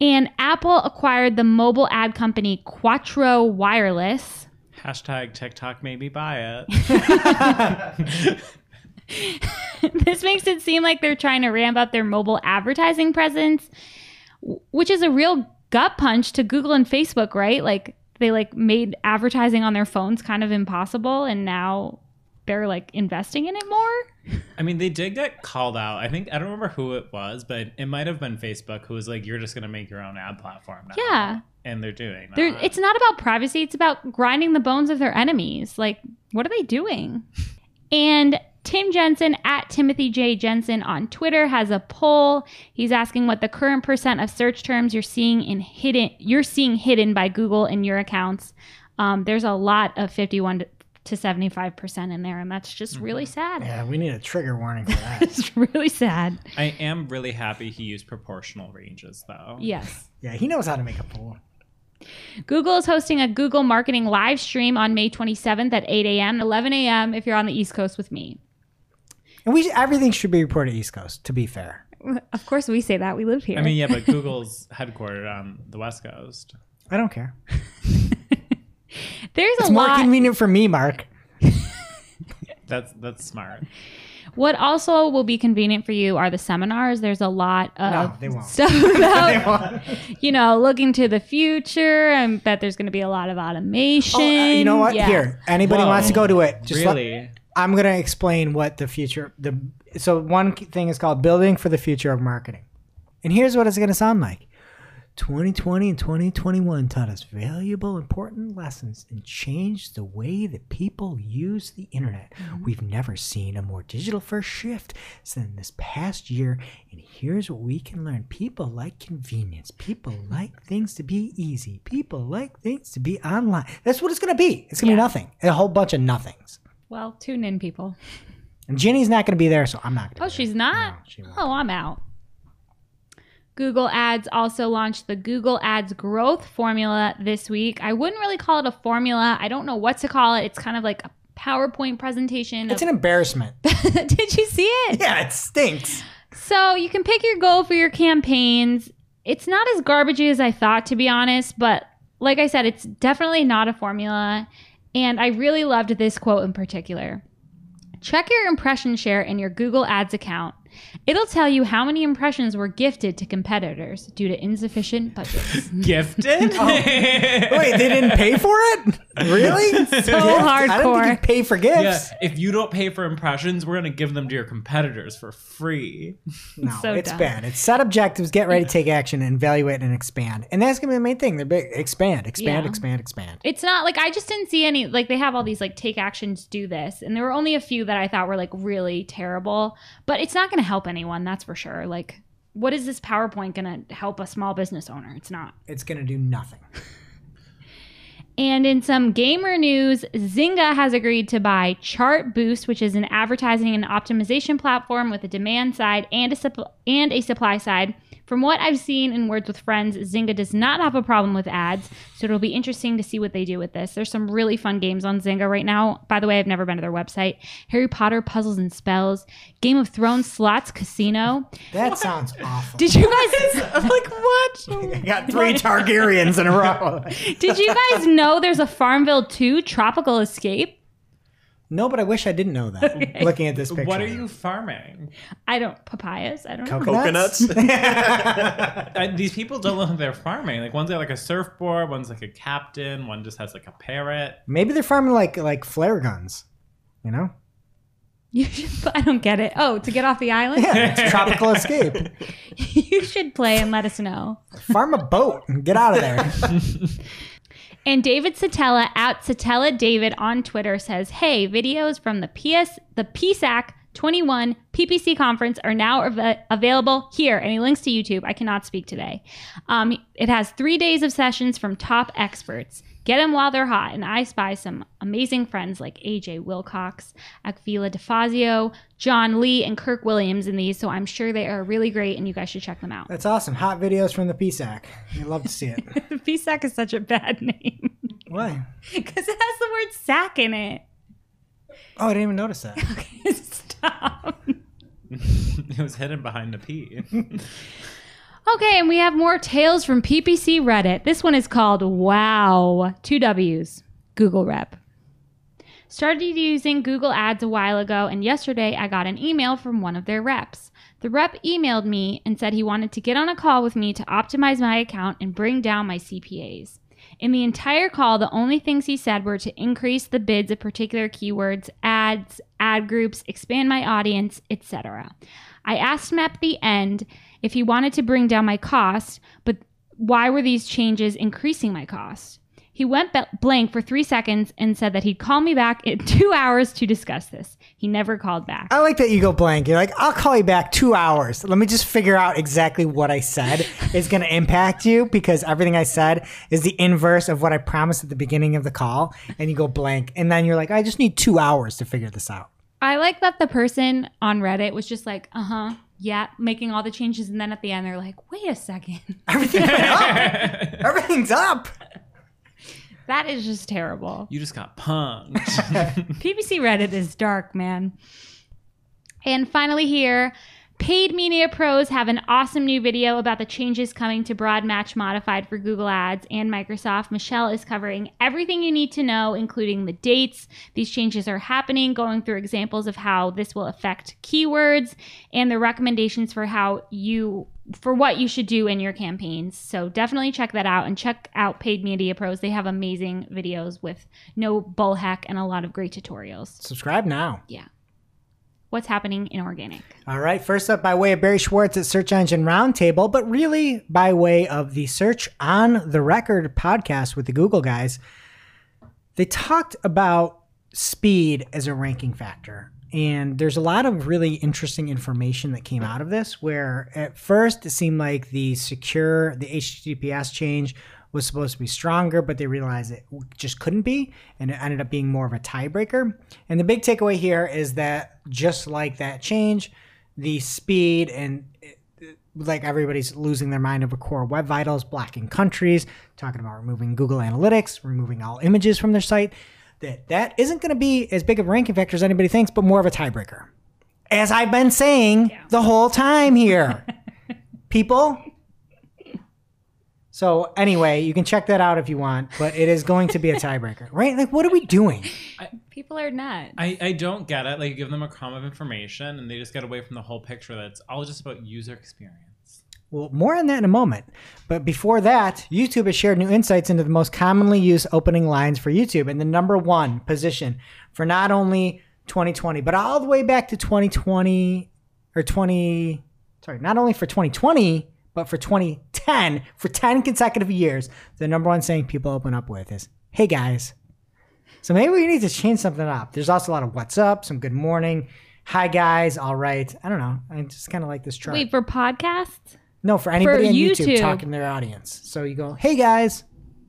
And Apple acquired the mobile ad company Quattro Wireless. Hashtag TikTok made me buy it. this makes it seem like they're trying to ramp up their mobile advertising presence, which is a real gut punch to Google and Facebook, right? Like they like made advertising on their phones kind of impossible and now they're like investing in it more. I mean, they did get called out. I think I don't remember who it was, but it might have been Facebook who was like, "You're just gonna make your own ad platform now." Yeah. and they're doing. They're, it's not about privacy, it's about grinding the bones of their enemies. Like, what are they doing? And Tim Jensen at Timothy J. Jensen on Twitter has a poll. He's asking what the current percent of search terms you're seeing in hidden you're seeing hidden by Google in your accounts. Um, there's a lot of 51 to 75 percent in there, and that's just mm-hmm. really sad. Yeah, we need a trigger warning for that. It's really sad. I am really happy he used proportional ranges, though. Yes. yeah, he knows how to make a poll. Google is hosting a Google Marketing live stream on May 27th at 8 a.m. 11 a.m. if you're on the East Coast with me. And we everything should be reported East Coast. To be fair, Of course, we say that. We live here. I mean, yeah, but Google's headquartered on the West Coast. I don't care. there's It's a more lot. convenient for me, Mark. That's that's smart. What also will be convenient for you are the seminars. There's a lot of No, stuff about, you know, looking to the future. I bet there's going to be a lot of automation. Oh, uh, you know what? Yeah. Here, anybody Whoa. wants to go to it? Just let- really? I'm gonna explain what the future. The so one thing is called building for the future of marketing, and here's what it's gonna sound like. 2020 and 2021 taught us valuable, important lessons and changed the way that people use the internet. Mm-hmm. We've never seen a more digital first shift than this past year. And here's what we can learn people like convenience, people mm-hmm. like things to be easy, people like things to be online. That's what it's going to be. It's going to be nothing, a whole bunch of nothings. Well, tune in, people. And Ginny's not going to be there, so I'm not going to Oh, she's not? No, she. Oh, I'm out. Google Ads also launched the Google Ads growth formula this week. I wouldn't really call it a formula. I don't know what to call it. It's kind of like a PowerPoint presentation. It's of- an embarrassment. Did you see it? yeah, it stinks. So you can pick your goal for your campaigns. It's not as garbagey as I thought, to be honest, but like I said, it's definitely not a formula. And I really loved this quote in particular. Check your impression share in your Google Ads account. It'll tell you how many impressions were gifted to competitors due to insufficient budgets. Gifted? Oh. Wait, they didn't pay for it? Really? so I didn't hardcore. think you pay for gifts. yeah. If you don't pay for impressions, we're gonna give them to your competitors for free. No, So it's dumb. bad. It's set objectives, get ready to take action, and evaluate and expand. And that's gonna be the main thing. They're big. Expand, expand, Yeah. expand, expand. It's not like I just didn't see any like they have all these like take actions, do this, and there were only a few that I thought were like really terrible. But it's not going to help anyone, that's for sure. Like, what is this PowerPoint going to help a small business owner? It's not. It's gonna do nothing. And in some gamer news, Zynga has agreed to buy Chartboost, which is an advertising and optimization platform with a demand side and a supp- and a supply side. From what I've seen in Words with Friends, Zynga does not have a problem with ads, so it'll be interesting to see what they do with this. There's some really fun games on Zynga right now. By the way, I've never been to their website. Harry Potter Puzzles and Spells, Game of Thrones Slots Casino. That sounds awful. Did you guys like what? I got three Targaryens in a row. did you guys know there's a Farmville 2 Tropical Escape? No, but I wish I didn't know that. Looking at this picture. What are you farming? I don't papayas. I don't know. Coconuts? These people don't know like they're farming. Like one's got like a surfboard, one's like a captain, one just has like a parrot. Maybe they're farming like like flare guns. You know? You should, I don't get it. Oh, to get off the island? Yeah, it's tropical escape. you should play and let us know. Farm a boat and get out of there. And David Szetela at Szetela David on Twitter says, "Hey, videos from the PS the PSAC 21 PPC conference are now av- available here." And he links to YouTube. I cannot speak today. Um, it has three days of sessions from top experts. Get them while they're hot. And I spy some amazing friends like AJ Wilcox, Akvile DeFazio, John Lee, and Kirk Williams in these. So I'm sure they are really great, and you guys should check them out. That's awesome. Hot videos from the PSAC. You love to see it. The PSAC is such a bad name Why? because it has the word sack in it. Oh, I didn't even notice that. Okay, stop. it was hidden behind a P. Okay, and we have more tales from PPC Reddit. This one is called Wow. Two W's. Google Rep. Started using Google Ads a while ago, and yesterday I got an email from one of their reps. The rep emailed me and said he wanted to get on a call with me to optimize my account and bring down my CPAs. In the entire call, the only things he said were to increase the bids of particular keywords, ads, ad groups, expand my audience, etc. I asked him at the end if he wanted to bring down my cost, but why were these changes increasing my cost? He went blank for three seconds and said that he'd call me back in two hours to discuss this. He never called back. I like that you go blank. You're like, I'll call you back two hours. Let me just figure out exactly what I said is going to impact you because everything I said is the inverse of what I promised at the beginning of the call. And you go blank. And then you're like, I just need two hours to figure this out. I like that the person on Reddit was just like, uh huh, yeah, making all the changes. And then at the end, they're like, wait a second. Everything went up. Everything's up. That is just terrible. You just got punked. PPC Reddit is dark, man. And finally, here, paid media pros have an awesome new video about the changes coming to Broad Match Modified for Google Ads and Microsoft. Michelle is covering everything you need to know, including the dates these changes are happening, going through examples of how this will affect keywords, and the recommendations for how you for what you should do in your campaigns. So definitely check that out and check out Paid Media Pros. They have amazing videos with no bullheck and a lot of great tutorials. Subscribe now. Yeah. What's happening in organic? All right. First up, by way of Barry Schwartz at Search Engine Roundtable, but really by way of the Search Off the Record podcast with the Google guys, they talked about speed as a ranking factor. And there's a lot of really interesting information that came out of this, where at first it seemed like the secure, the HTTPS change was supposed to be stronger, but they realized it just couldn't be, and it ended up being more of a tiebreaker. And the big takeaway here is that just like that change, the speed and uh, like everybody's losing their mind over core web vitals, blocking countries, talking about removing Google Analytics, removing all images from their site. That that isn't going to be as big of a ranking factor as anybody thinks, but more of a tiebreaker. As I've been saying the whole time here, people. So anyway, you can check that out if you want, but it is going to be a tiebreaker, right? Like, what are we doing? People are nuts. I, I don't get it. Like, you give them a crumb of information and they just get away from the whole picture that's all just about user experience. Well, more on that in a moment. But before that, YouTube has shared new insights into the most commonly used opening lines for YouTube and the number one position for not only 2020, but all the way back to 2020 or 20, sorry, not only for 2020, but for 2010, for 10 consecutive years, the number one saying people open up with is, hey guys. So maybe we need to change something up. There's also a lot of what's up, some good morning, hi guys, all right. I don't know. I just kind of like this chart. Wait, for podcasts? No, for anybody on YouTube. YouTube. talking to their audience. So you go, hey guys.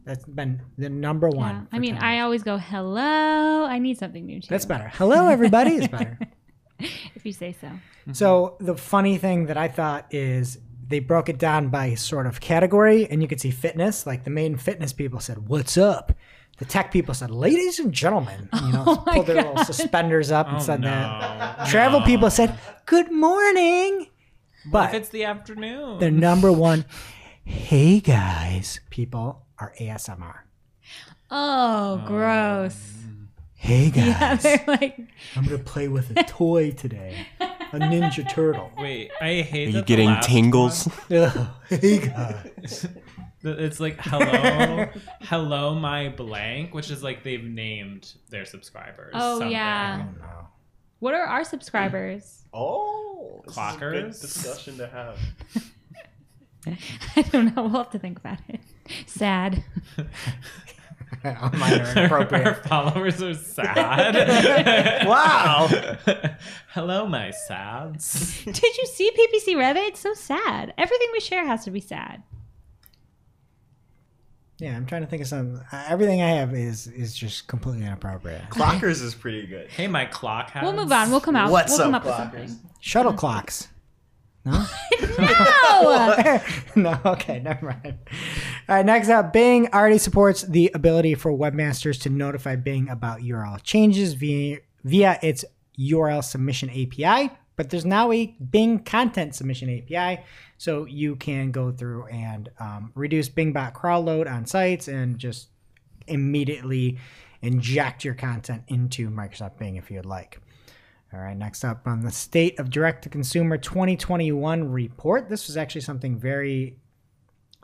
That's been the number one. Yeah. I mean, I always go, hello. I need something new too. That's better. Hello, everybody is better. If you say so. so the funny thing that I thought is they broke it down by sort of category, and you could see fitness. Like the main fitness people said, "What's up?" The tech people said, "Ladies and gentlemen," you know, Oh pulled their little suspenders up and Oh, said no. that. Travel people said, "Good morning," but If it's the afternoon. the number one, "Hey guys," people are ASMR. Oh, um, gross. Hey guys, they're like, I'm gonna play with a toy today, a Ninja Turtle. Wait, I hate Are you the getting last tingles? Ugh, hey guys. It's like hello, hello, my blank, which is like they've named their subscribers. Oh, something. yeah. what are our subscribers? Oh, this is a good Clockers? discussion to have. I don't know. We'll have to think about it. Sad. Mine are Our inappropriate. followers are sad. Wow. hello, my sads. Did you see PPC Reddit? It's so sad. Everything we share has to be sad. Yeah, I'm trying to think of some. Uh, everything I have is is just completely inappropriate. Clockers is pretty good. Hey, my clock has. We'll move on. We'll come out. What's we'll come up, up with Clockers? something. Shuttle clocks. No. No. no. Okay. Never mind. All right. Next up, Bing already supports the ability for webmasters to notify Bing about URL changes via via its URL submission API. But there's now a Bing content submission API, so you can go through and um, reduce Bing bot crawl load on sites and just immediately inject your content into Microsoft Bing if you'd like. All right, next up on the State of Direct to Consumer 2021 report. This was actually something very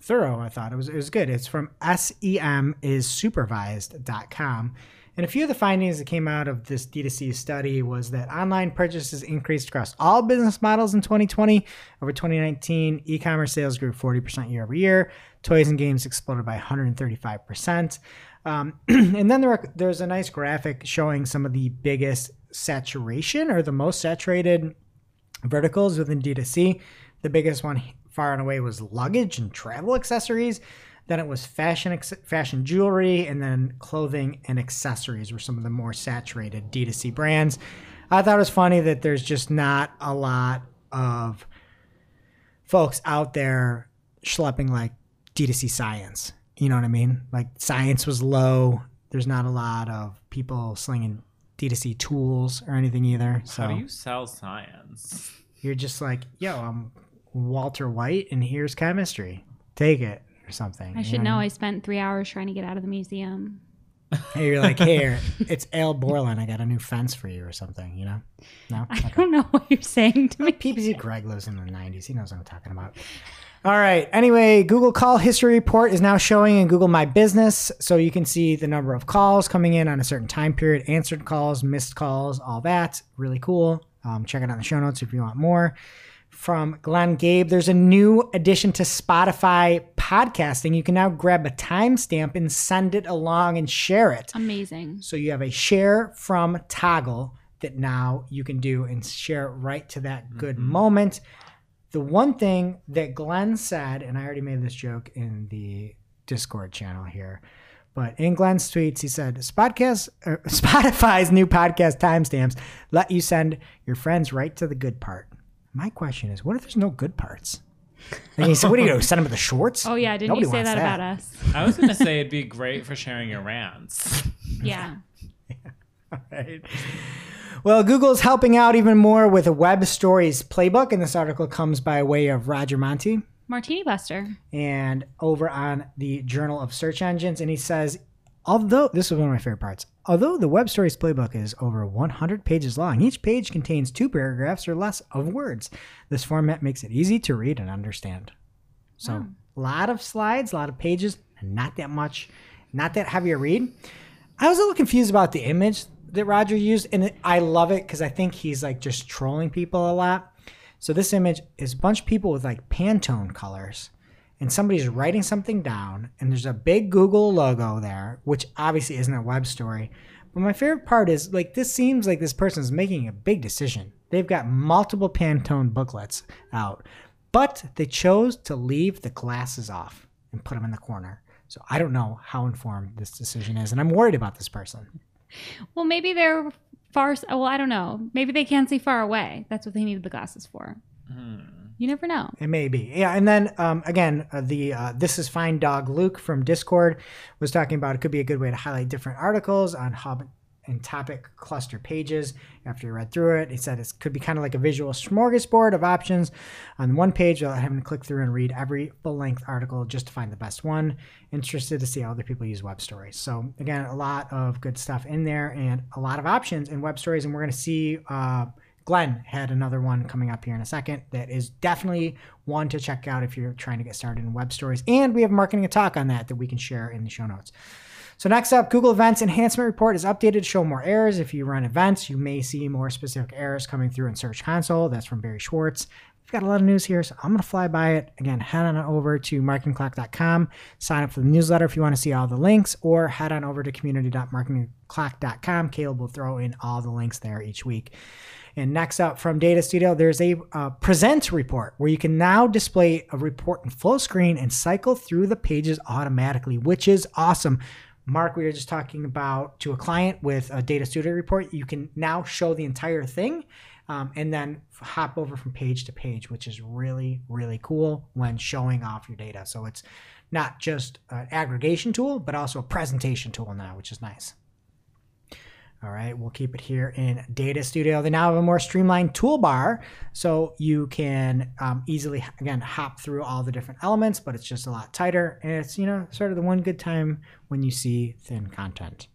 thorough, I thought. It was, it was good. It's from SEMissupervised.com. And a few of the findings that came out of this D2C study was that online purchases increased across all business models in 2020. Over 2019, e commerce sales grew 40% year over year. Toys and games exploded by 135%. Um, and then there there's a nice graphic showing some of the biggest saturation or the most saturated verticals within D2C. The biggest one far and away was luggage and travel accessories. Then it was fashion, fashion jewelry, and then clothing and accessories were some of the more saturated D2C brands. I thought it was funny that there's just not a lot of folks out there schlepping like D2C science. You know what I mean? Like science was low. There's not a lot of people slinging D2C tools or anything either. So How do you sell science? you're just like, yo, I'm Walter White, and here's chemistry. Take it or something. I should what know. mean? I spent three hours trying to get out of the museum. Hey, you're like, here, it's Al Borland. I got a new fence for you or something. You know? No. I don't know what you're saying to me. PPC Greg lives in the 90s. He knows what I'm talking about. All right. Anyway, Google Call History Report is now showing in Google My Business. So you can see the number of calls coming in on a certain time period, answered calls, missed calls, all that. Really cool. Um, check it out in the show notes if you want more. From Glenn Gabe, there's a new addition to Spotify podcasting. You can now grab a timestamp and send it along and share it. Amazing. So you have a share from toggle that now you can do and share it right to that good moment. The one thing that Glenn said, and I already made this joke in the Discord channel here, but in Glenn's tweets, he said, Spotcast, er, Spotify's new podcast timestamps let you send your friends right to the good part. My question is, what if there's no good parts? And he said, what do you do? Send them to the shorts? Oh yeah, didn't Nobody you say wants that, about us? I was gonna say it'd be great for sharing your rants. Yeah. All right. Well, Google's helping out even more with a web stories playbook, and this article comes by way of Roger Montti Martini Buster. and over on the Journal of Search Engines. And he says, although this is one of my favorite parts, although the web stories playbook is over 100 pages long, each page contains two paragraphs or less of words. This format makes it easy to read and understand. So, a lot of slides, a lot of pages, and not that much, not that heavy a read. I was a little confused about the image that Roger used, and I love it because I think he's like just trolling people a lot. So this image is a bunch of people with like Pantone colors, and somebody's writing something down, and there's a big Google logo there, which obviously isn't a web story. But my favorite part is like this seems like this person's making a big decision. They've got multiple Pantone booklets out, but they chose to leave the glasses off and put them in the corner. So I don't know how informed this decision is, and I'm worried about this person. Well, maybe they're far. Well, I don't know. Maybe they can't see far away. That's what they needed the glasses for. Hmm. You never know. It may be, yeah. And then um, again, uh, the uh, this is fine dog Luke from Discord was talking about it could be a good way to highlight different articles on hub and topic cluster pages. After you read through it, he said it could be kind of like a visual smorgasbord of options on one page without having to click through and read every full length article just to find the best one. Interested to see how other people use web stories. So again, a lot of good stuff in there and a lot of options in web stories, and we're going to see. Uh, Glenn had another one coming up here in a second that is definitely one to check out if you're trying to get started in web stories. And we have marketing a talk on that that we can share in the show notes. So next up, Google Events Enhancement Report is updated to show more errors. If you run events, you may see more specific errors coming through in Search Console. That's from Barry Schwartz. We've got a lot of news here, so I'm going to fly by it. Again, head on over to marketingoclock.com, sign up for the newsletter if you want to see all the links, or head on over to community.marketingoclock.com. Caleb will throw in all the links there each week. And next up from Data Studio, there's a uh, present report where you can now display a report in full screen and cycle through the pages automatically, which is awesome. Mark, we were just talking about to a client with a Data Studio report, you can now show the entire thing um, and then hop over from page to page, which is really, really cool when showing off your data. So it's not just an aggregation tool, but also a presentation tool now, which is nice. All right, we'll keep it here in Data Studio. They now have a more streamlined toolbar, so you can um, easily, again, hop through all the different elements, but it's just a lot tighter. And it's, you know, sort of the one good time when you see thin content.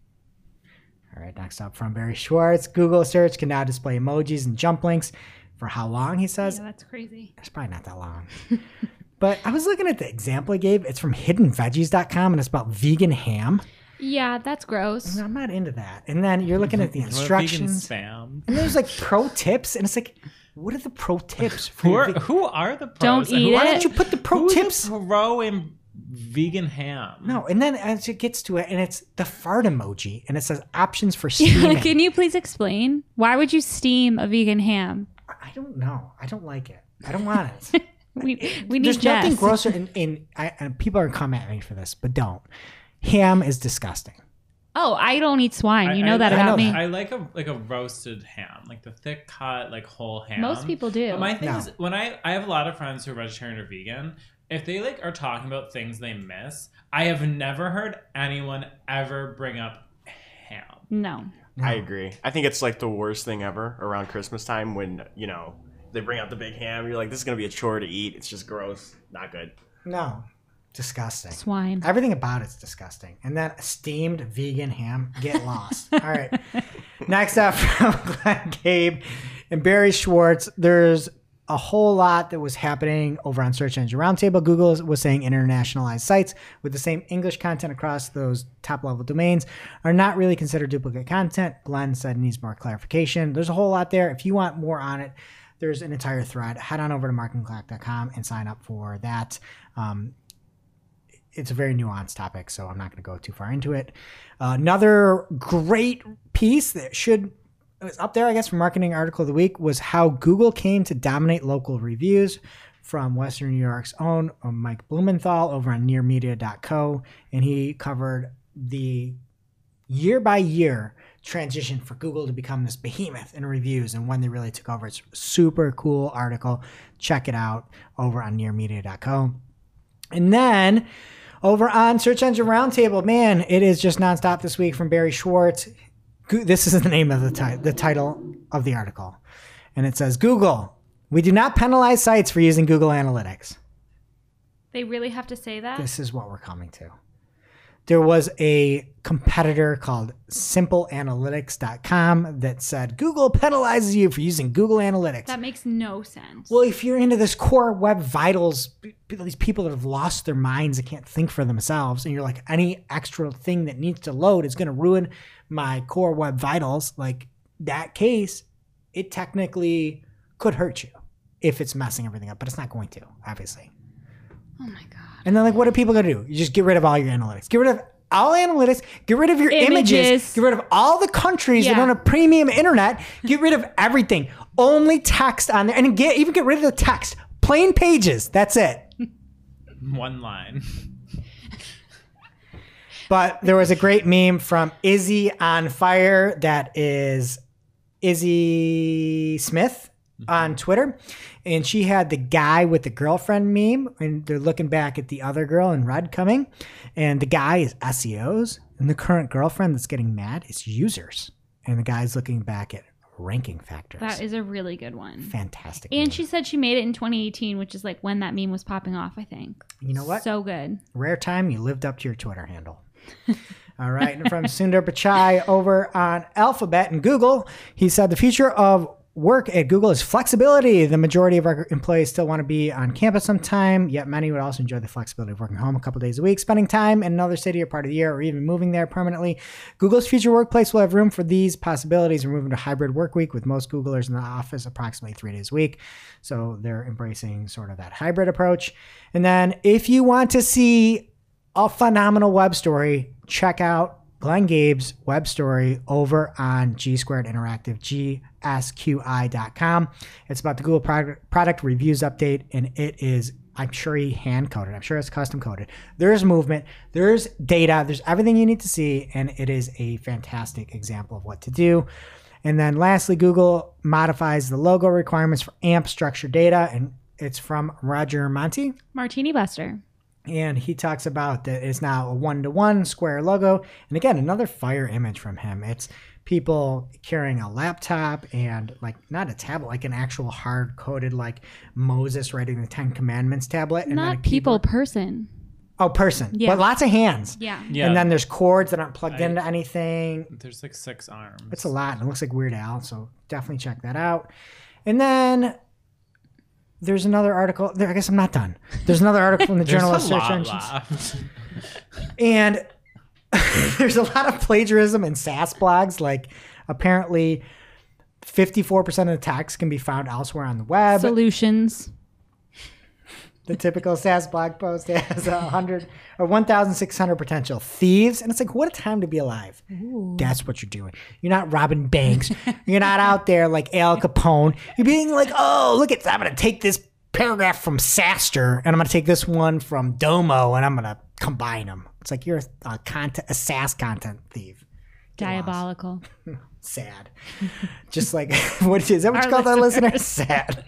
All right, next up from Barry Schwartz Google search can now display emojis and jump links. For how long, he says? Yeah, that's crazy. It's probably not that long. but I was looking at the example he gave. It's from hiddenveggies.com and it's about vegan ham. Yeah, that's gross. I'm not into that. And then you're looking at the What vegan instructions. spam. And there's like pro tips, and it's like, what are the pro tips? For Who are, who are the pros? Don't and eat who Why are- it. don't you put the pro Who's tips? a pro in vegan ham? No, and then as it gets to it, and it's the fart emoji, and it says options for steaming. Can you please explain? Why would you steam a vegan ham? I don't know. I don't like it. I don't want it. We we need There's nothing grosser, in, in I, and people are coming at me for this, but don't. Ham is disgusting. Oh, I don't eat swine. You I- know I- that I about know me. that. I like a like a roasted ham, like the thick cut, like whole ham. Most people do. But my thing No. is, when I I have a lot of friends who are vegetarian or vegan, if they like are talking about things they miss, I have never heard anyone ever bring up ham. no. I agree. I think it's like the worst thing ever around Christmas time when, you know, they bring out the big ham. You're like, this is going to be a chore to eat. It's just gross. Not good. No, disgusting. Swine. Everything about it's disgusting. And that steamed vegan ham, get lost. All right. Next up from Glenn Gabe and Barry Schwartz, there's a whole lot that was happening over on Search Engine Roundtable. Google was saying internationalized sites with the same English content across those top level domains are not really considered duplicate content. Glenn said needs more clarification. There's a whole lot there. If you want more on it, there's an entire thread. Head on over to marketingoclock.com and sign up for that. Um, it's a very nuanced topic, so I'm not going to go too far into it. Uh, another great piece that should it was up there, I guess, for marketing article of the week was how Google came to dominate local reviews from Western New York's own uh, Mike Blumenthal over on nearmedia.co. And he covered the year by year transition for Google to become this behemoth in reviews and when they really took over. It's super cool article. Check it out over on nearmedia.co. And then over on Search Engine Roundtable, man, it is just nonstop this week from Barry Schwartz. This is the name of the, ti- the title of the article. And it says Google, we do not penalize sites for using Google Analytics. They really have to say that? This is what we're coming to. There was a competitor called simpleanalytics.com that said Google penalizes you for using Google Analytics. That makes no sense. Well, if you're into this core web vitals, these people that have lost their minds and can't think for themselves, and you're like, any extra thing that needs to load is going to ruin my core web vitals, like that case, it technically could hurt you if it's messing everything up, but it's not going to, obviously. oh my god. And then, like, what are people going to do? You just get rid of all your analytics. Get rid of all analytics. Get rid of your images. Images. Get rid of all the countries that Yeah. don't have premium internet. Get rid of everything. Only text on there, and get even get rid of the text. Plain pages. That's it. One line. But there was a great meme from Izzy on Fire that is Izzy Smith on mm-hmm. Twitter. And she had the guy with the girlfriend meme, and they're looking back at the other girl in red coming. And the guy is SEOs, and the current girlfriend that's getting mad is users. And the guy's looking back at ranking factors. That is a really good one. fantastic. And meme. she said she made it in 2018, which is like when that meme was popping off, I think. you know what? So good. Rare time you lived up to your Twitter handle. All right. And from Sundar Pichai over on Alphabet and Google, he said the future of work at Google is flexibility. The majority of our employees still want to be on campus sometime, yet many would also enjoy the flexibility of working home a couple days a week, spending time in another city or part of the year, or even moving there permanently. Google's future workplace will have room for these possibilities. We're moving to hybrid work week with most Googlers in the office approximately three days a week. So they're embracing sort of that hybrid approach. And then if you want to see a phenomenal web story. Check out Glenn Gabe's web story over on G Squared Interactive, GSQI.com. It's about the Google product, product reviews update, and it is, I'm sure he hand coded. I'm sure it's custom coded. There's movement, there's data, there's everything you need to see, and it is a fantastic example of what to do. And then lastly, Google modifies the logo requirements for AMP structured data, and it's from Roger Montti Martini Buster. And he talks about that it's now a one-to-one square logo and again another fire image from him it's people carrying a laptop and like not a tablet, like an actual hard coded like Moses writing the Ten Commandments tablet. And then a Not people, person. Oh, person. Yeah. But lots of hands. Yeah. Yeah. And then there's cords that aren't plugged I- into anything. There's like six arms. It's a lot. And it looks like Weird Al, so definitely check that out. And then there's another article. There, I guess I'm not done. There's another article from the There's Journal of Search Engines. And there's a lot of plagiarism in SaaS blogs. Like apparently 54% of the text can be found elsewhere on the web. Solutions. The typical SaaS blog post has a hundred or 1,600 potential thieves. And it's like, what a time to be alive. That's what you're doing. You're not robbing banks. you're not out there like Al Capone. You're being like, oh, look at, I'm going to take this paragraph from SaaStr and I'm going to take this one from Domo and I'm going to combine them. It's like you're a, content, a SaaS content thief. Diabolical. Sad. Just like, what is that what you Our listeners. that listener? Sad.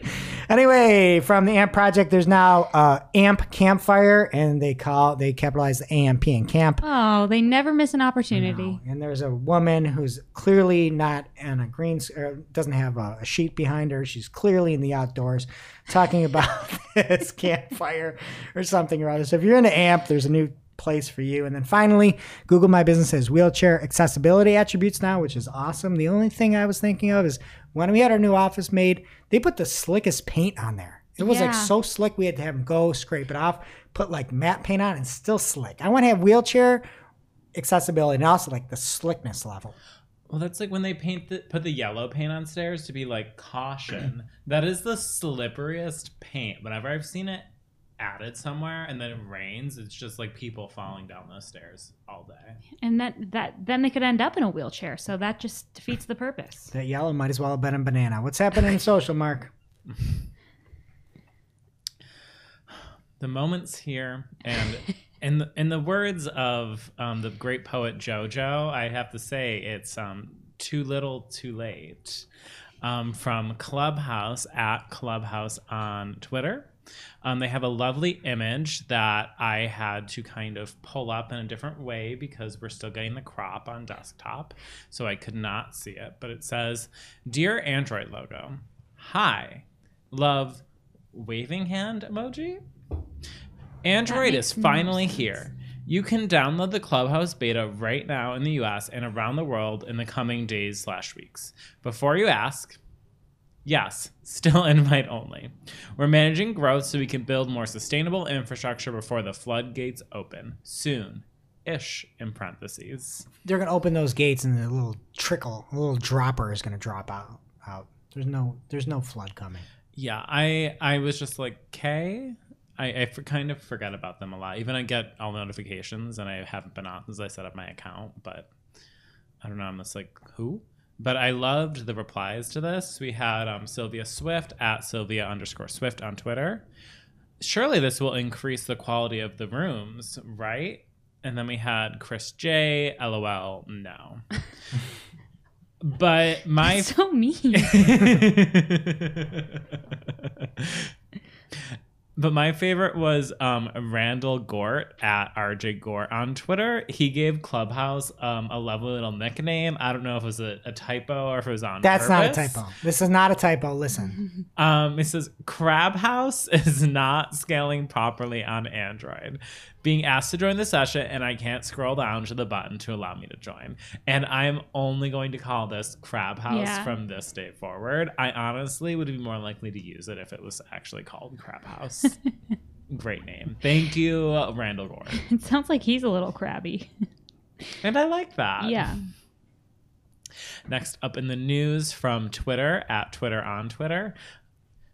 Anyway, from the AMP project, there's now uh, AMP Campfire, and they call they capitalize the AMP in camp. Oh, they never miss an opportunity. And there's a woman who's clearly not on a green, or doesn't have a, a sheet behind her. She's clearly in the outdoors talking about this campfire or something or other. So if you're into AMP, there's a new place for you. And then finally, Google My Business has wheelchair accessibility attributes now, which is awesome. The only thing I was thinking of is when we had our new office made, they put the slickest paint on there. It was like so slick, we had to have them go scrape it off, put like matte paint on, and still slick. I want to have wheelchair accessibility and also like the slickness level. Well, that's like when they paint the put the yellow paint on stairs to be like caution. that is the slipperiest paint. Whenever I've seen it added somewhere and then it rains, it's just like people falling down those stairs all day. And that that then they could end up in a wheelchair. So that just defeats the purpose. That yellow might as well have been a banana. What's happening in social, Mark? The moment's here, and in the, in the words of um, the great poet JoJo, I have to say it's um, too little, too late. Um, from Clubhouse at Clubhouse on Twitter. Um, they have a lovely image that I had to kind of pull up in a different way because we're still getting the crop on desktop, so I could not see it. But it says, "Dear Android logo, hi, love, waving hand emoji." Android is finally here. You can download the Clubhouse beta right now in the US and around the world in the coming days slash weeks. Before you ask, yes, still invite only. We're managing growth so we can build more sustainable infrastructure before the floodgates open. Soon. Ish in parentheses. They're gonna open those gates and a little trickle, a little dropper is gonna drop out. Out. There's no, there's no flood coming. Yeah, I I was just like, okay. I, I for, kind of forget about them a lot. Even I get all notifications, and I haven't been on since I set up my account. But I don't know. I'm just like, who? But I loved the replies to this. We had um, Sylvia Swift at Sylvia underscore Swift on Twitter. Surely this will increase the quality of the rooms, right? And then we had Chris J. LOL. No. but my so mean. but my favorite was um, Randall Gort at RJ Gort on Twitter. He gave Clubhouse um, a lovely little nickname. I don't know if it was a, a typo or if it was on That's not a typo. This is not a typo. Listen, Um, it says Crab House is not scaling properly on Android. Being asked to join the session, and I can't scroll down to the button to allow me to join. And I'm only going to call this Crab House Yeah. from this day forward. I honestly would be more likely to use it if it was actually called Crab House. Great name. Thank you, Randall Gore. it sounds like he's a little crabby. And I like that. yeah. Next up in the news from Twitter at Twitter on Twitter.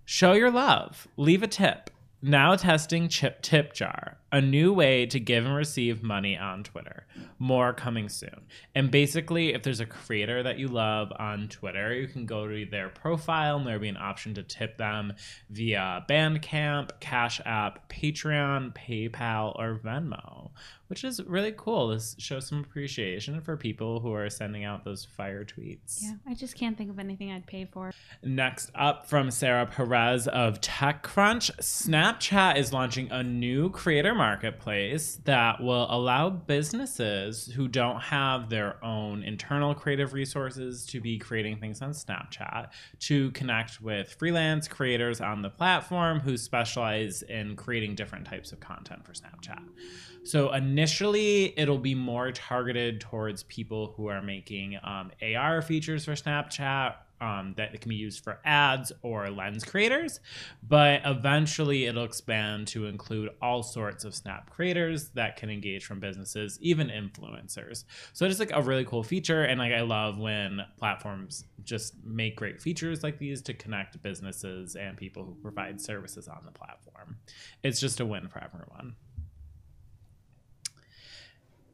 Show your love. Leave a tip. Now testing Chip Tip Jar, a new way to give and receive money on Twitter. More coming soon. And basically, if there's a creator that you love on Twitter, you can go to their profile and there'll be an option to tip them via Bandcamp, Cash App, Patreon, PayPal, or Venmo. which is really cool. This shows some appreciation for people who are sending out those fire tweets. Yeah, I just can't think of anything I'd pay for. Next up from Sarah Perez of TechCrunch, Snapchat is launching a new creator marketplace that will allow businesses who don't have their own internal creative resources to be creating things on Snapchat to connect with freelance creators on the platform who specialize in creating different types of content for Snapchat. So initially, it'll be more targeted towards people who are making um, AR features for Snapchat um, that it can be used for ads or lens creators. But eventually, it'll expand to include all sorts of Snap creators that can engage from businesses, even influencers. So it's like a really cool feature, and like I love when platforms just make great features like these to connect businesses and people who provide services on the platform. It's just a win for everyone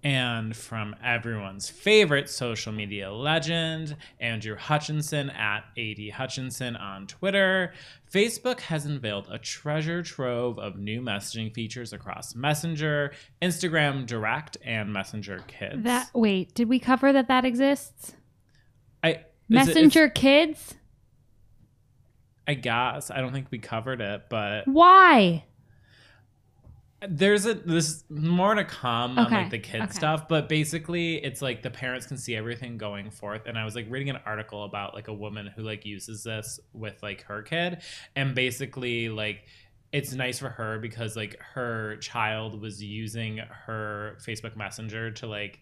and from everyone's favorite social media legend, Andrew Hutchinson at AD Hutchinson on Twitter, Facebook has unveiled a treasure trove of new messaging features across Messenger, Instagram Direct, and Messenger Kids. That wait, did we cover that that exists? I is it- Messenger Kids? I guess I don't think we covered it, but Why? There's a this more to come on like the kid okay. stuff but basically it's like the parents can see everything going forth and i was like reading an article about like a woman who like uses this with like her kid and basically like it's nice for her because like her child was using her facebook messenger to like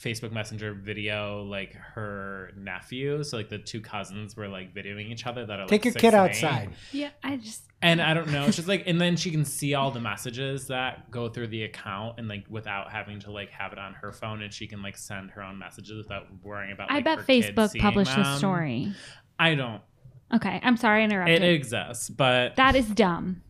Facebook Messenger video like her nephew. So like the two cousins were like videoing each other that are like Take your six kid and eight. outside. Yeah, I just And I don't know. It's just like, and then she can see all the messages that go through the account, and like without having to like have it on her phone, and she can like send her own messages without worrying about. I like, bet her kids Facebook seeing published this them. story. I don't. Okay, I'm sorry I interrupted. It exists, but that is dumb.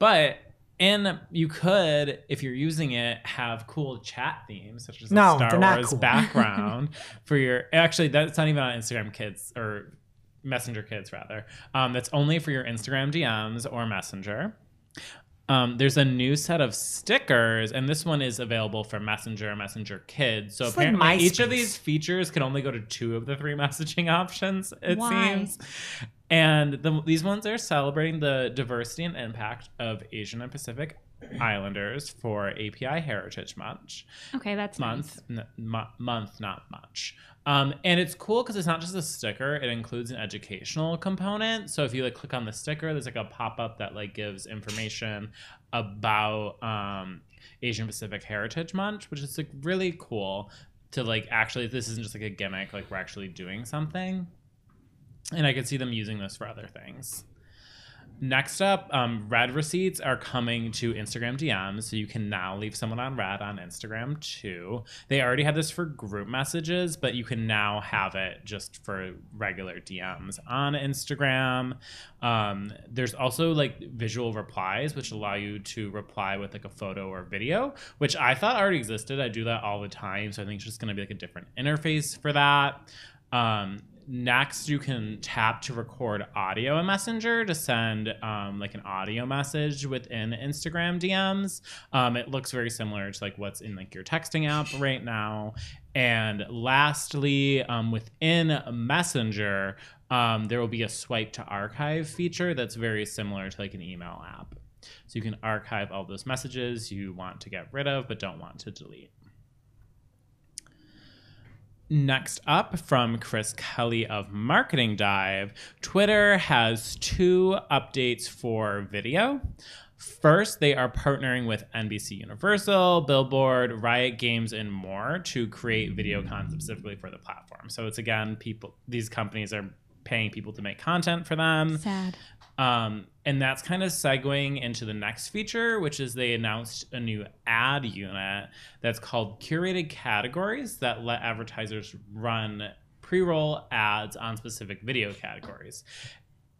but and you could, if you're using it, have cool chat themes such as a Star Wars cool. background for your. Actually, that's not even on Instagram Kids or Messenger Kids rather. Um, that's only for your Instagram DMs or Messenger. Um, there's a new set of stickers, and this one is available for Messenger and Messenger Kids. So It's like apparently, each of these features can only go to two of the three messaging options. It Why? seems. And the, these ones are celebrating the diversity and impact of Asian and Pacific Islanders for API Heritage Month Okay, that's month, nice. n- mo- month, not much. Um, and it's cool because it's not just a sticker; it includes an educational component. So if you like click on the sticker, there's like a pop up that like gives information about um, Asian Pacific Heritage Month, which is like really cool to like actually. This isn't just like a gimmick; like we're actually doing something. And I could see them using this for other things. Next up, um, read receipts are coming to Instagram DMs, so you can now leave someone on read on Instagram too. They already had this for group messages, but you can now have it just for regular DMs on Instagram. Um, there's also like visual replies, which allow you to reply with like a photo or video, which I thought already existed. I do that all the time, so I think it's just going to be like a different interface for that. Um, next, you can tap to record audio in Messenger to send um, like an audio message within Instagram DMs. Um, it looks very similar to like what's in like your texting app right now. And lastly, um, within Messenger, um, there will be a swipe to archive feature that's very similar to like an email app. So you can archive all those messages you want to get rid of but don't want to delete. Next up from Chris Kelly of Marketing Dive, Twitter has two updates for video. First, they are partnering with NBC Universal, Billboard, Riot Games, and more to create video content specifically for the platform. So it's again, people these companies are paying people to make content for them. Sad. Um, and that's kind of segueing into the next feature, which is they announced a new ad unit that's called curated categories that let advertisers run pre-roll ads on specific video categories.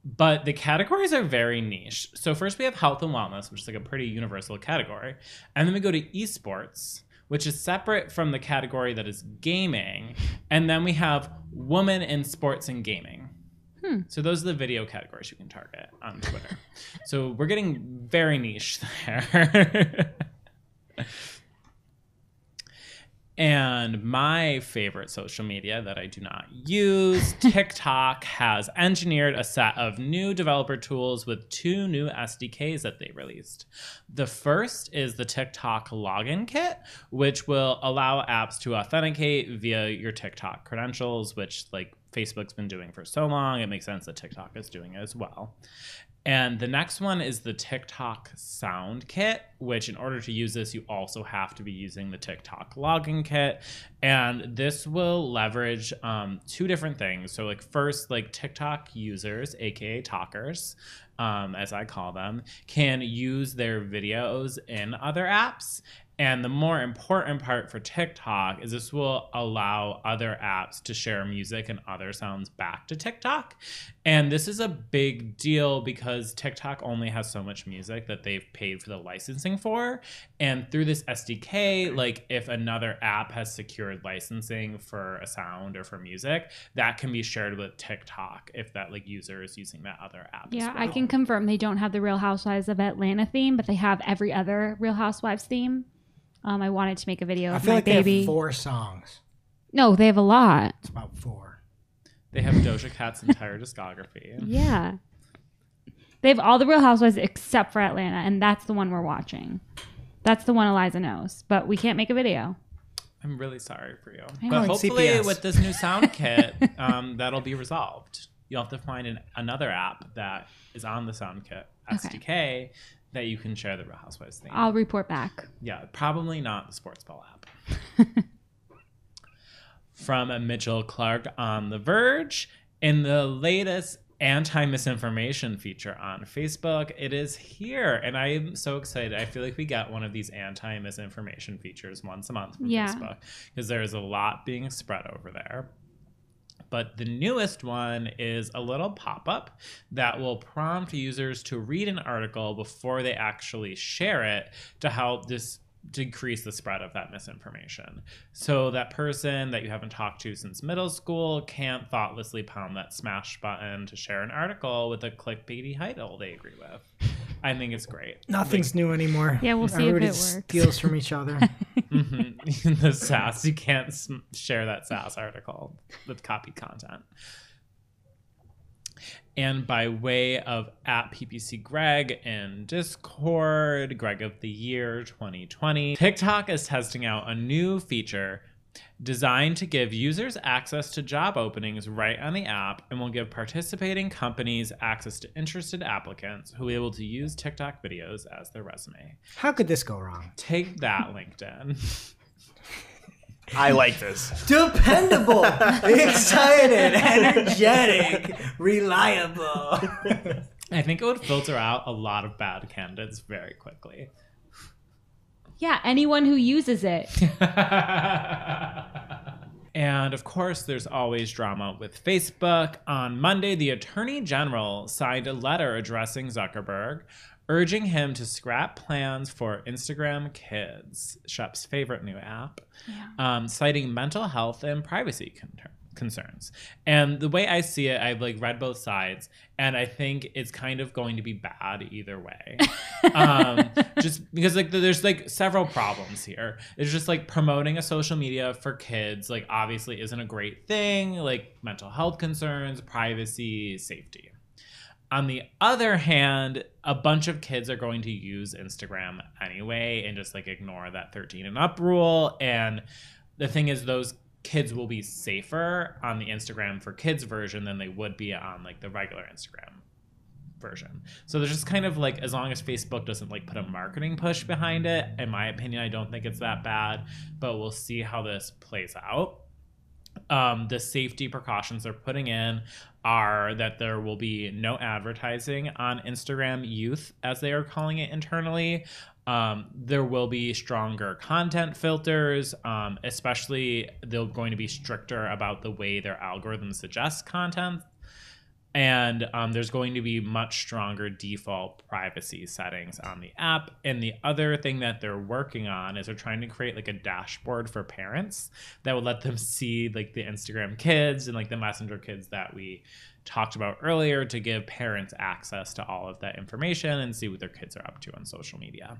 But the categories are very niche. So first we have health and wellness, which is like a pretty universal category. And then we go to esports, which is separate from the category that is gaming. And then we have women in sports and gaming. Hmm. So those are the video categories you can target on Twitter. so we're getting very niche there. And my favorite social media that I do not use, TikTok, has engineered a set of new developer tools with two new SDKs that they released. The first is the TikTok login kit, which will allow apps to authenticate via your TikTok credentials, which like Facebook's been doing for so long. It makes sense that TikTok is doing it as well. And the next one is the TikTok Sound Kit, which, in order to use this, you also have to be using the TikTok Login Kit. And this will leverage um, two different things. So, like, first, like TikTok users, aka talkers, um, as I call them, can use their videos in other apps. And the more important part for TikTok is this will allow other apps to share music and other sounds back to TikTok. And this is a big deal because TikTok only has so much music that they've paid for the licensing for. And through this SDK, like if another app has secured licensing for a sound or for music, that can be shared with TikTok if that like user is using that other app. Yeah, I can confirm they don't have the Real Housewives of Atlanta theme, but they have every other Real Housewives theme. Um, I wanted to make a video I of feel my like they have four songs. no, they have a lot. It's about four. They have Doja Cat's entire discography. Yeah. They have all the Real Housewives except for Atlanta, and that's the one we're watching. That's the one Eliza knows, but we can't make a video. I'm really sorry for you. I But know. hopefully, CPS. with this new sound kit, um, that'll be resolved. You'll have to find an, another app that is on the sound kit SDK that you can share the Real Housewives thing. I'll report back. Yeah, probably not the sports ball app. From Mitchell Clark on The Verge, in the latest anti misinformation feature on Facebook, it is here. And I am so excited. I feel like we get one of these anti misinformation features once a month from Yeah. Facebook because there is a lot being spread over there. But the newest one is a little pop up that will prompt users to read an article before they actually share it to help this decrease the spread of that misinformation. So that person that you haven't talked to since middle school can't thoughtlessly pound that smash button to share an article with a clickbaity title they agree with. I think it's great. Nothing's new anymore. Yeah, we'll see if it works. steals from each other. Mhm. the sass you can't share that sass article with copy content and by way of at ppc greg in discord greg of the year 2020 tiktok is testing out a new feature designed to give users access to job openings right on the app and will give participating companies access to interested applicants who will be able to use tiktok videos as their resume How could this go wrong? take that linkedin I like this. Dependable, excited, energetic, reliable. I think it would filter out a lot of bad candidates very quickly. Yeah, anyone who uses it. and of course, there's always drama with Facebook. On Monday, the Attorney General signed a letter addressing Zuckerberg, urging him to scrap plans for Instagram Kids, Shep's favorite new app, um, citing mental health and privacy con- concerns. And the way I see it, I've like read both sides, and I think it's kind of going to be bad either way. um, just because like there's like several problems here. It's just like promoting a social media for kids, like obviously isn't a great thing. Like mental health concerns, privacy, safety. On the other hand, a bunch of kids are going to use Instagram anyway and just like ignore that 13 and up rule. And the thing is, those kids will be safer on the Instagram for kids version than they would be on like the regular Instagram version. So there's just kind of like as long as Facebook doesn't like put a marketing push behind it, in my opinion, I don't think it's that bad, but we'll see how this plays out. Um, the safety precautions they're putting in are that there will be no advertising on Instagram Youth, as they are calling it internally. Um, there will be stronger content filters, um, especially they're going to be stricter about the way their algorithm suggests content. And um, there's going to be much stronger default privacy settings on the app. And the other thing that they're working on is they're trying to create like a dashboard for parents that would let them see like the instagram kids and like the messenger kids that we talked about earlier to give parents access to all of that information and see what their kids are up to on social media.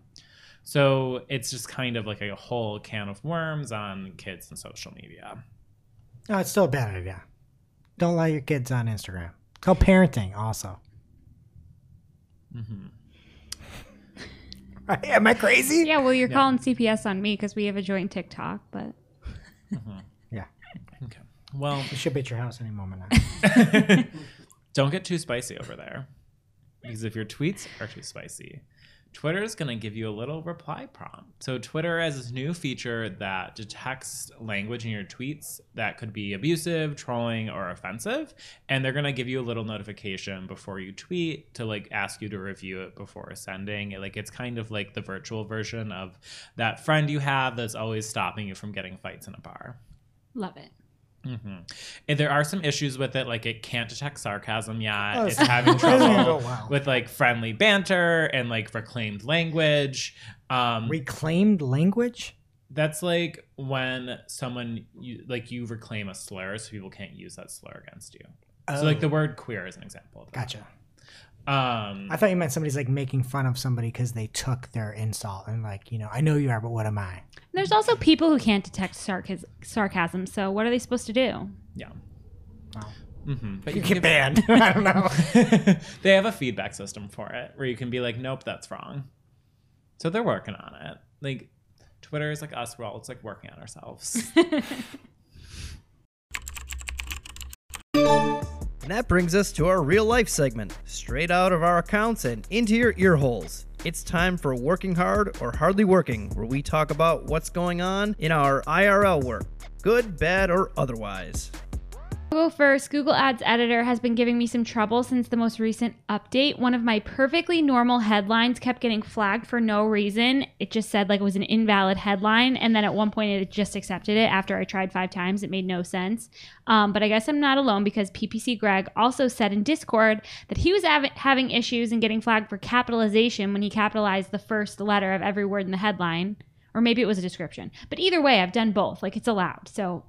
So it's just kind of like a whole can of worms on kids and social media. No, it's still a bad idea. Don't allow your kids on Instagram. Co-parenting also. Mm-hmm. Am I crazy? Yeah, well, you're calling CPS on me because we have a joint TikTok, but Yeah. Okay. Well, We should be at your house any moment now. don't get too spicy over there. Because if your tweets are too spicy, Twitter is going to give you a little reply prompt. So, Twitter has this new feature that detects language in your tweets that could be abusive, trolling, or offensive. And they're going to give you a little notification before you tweet to like ask you to review it before sending. Like, it's kind of like the virtual version of that friend you have that's always stopping you from getting fights in a bar. love it. Hmm And there are some issues with it, like it can't detect sarcasm yet. Oh, it's having even trouble go well. with like friendly banter and like reclaimed language. Um, Reclaimed language? that's like when someone you like you reclaim a slur, so people can't use that slur against you. So like the word queer is an example of that. Gotcha. Um, I thought you meant somebody's like making fun of somebody because they took their insult and like, you know, I know you are, but what am I? There's also people who can't detect sarcas- sarcasm. So what are they supposed to do? yeah. Wow. hmm But You can get banned. I don't know. they have a feedback system for it where you can be like, nope, that's wrong. So they're working on it. Like Twitter is like us, we're all it's like working on ourselves. And that brings us to our real life segment, straight out of our accounts and into your ear holes. It's time for Working Hard or Hardly Working, where we talk about what's going on in our IRL work, good, bad, or otherwise. Go first. Google Ads Editor has been giving me some trouble since the most recent update. One of my perfectly normal headlines kept getting flagged for no reason. It just said like it was an invalid headline, and then at one point it just accepted it after I tried five times. It made no sense. Um, but I guess I'm not alone because PPC Greg also said in Discord that he was av- having issues and getting flagged for capitalization when he capitalized the first letter of every word in the headline. Or maybe it was a description. But either way, I've done both. Like it's allowed. So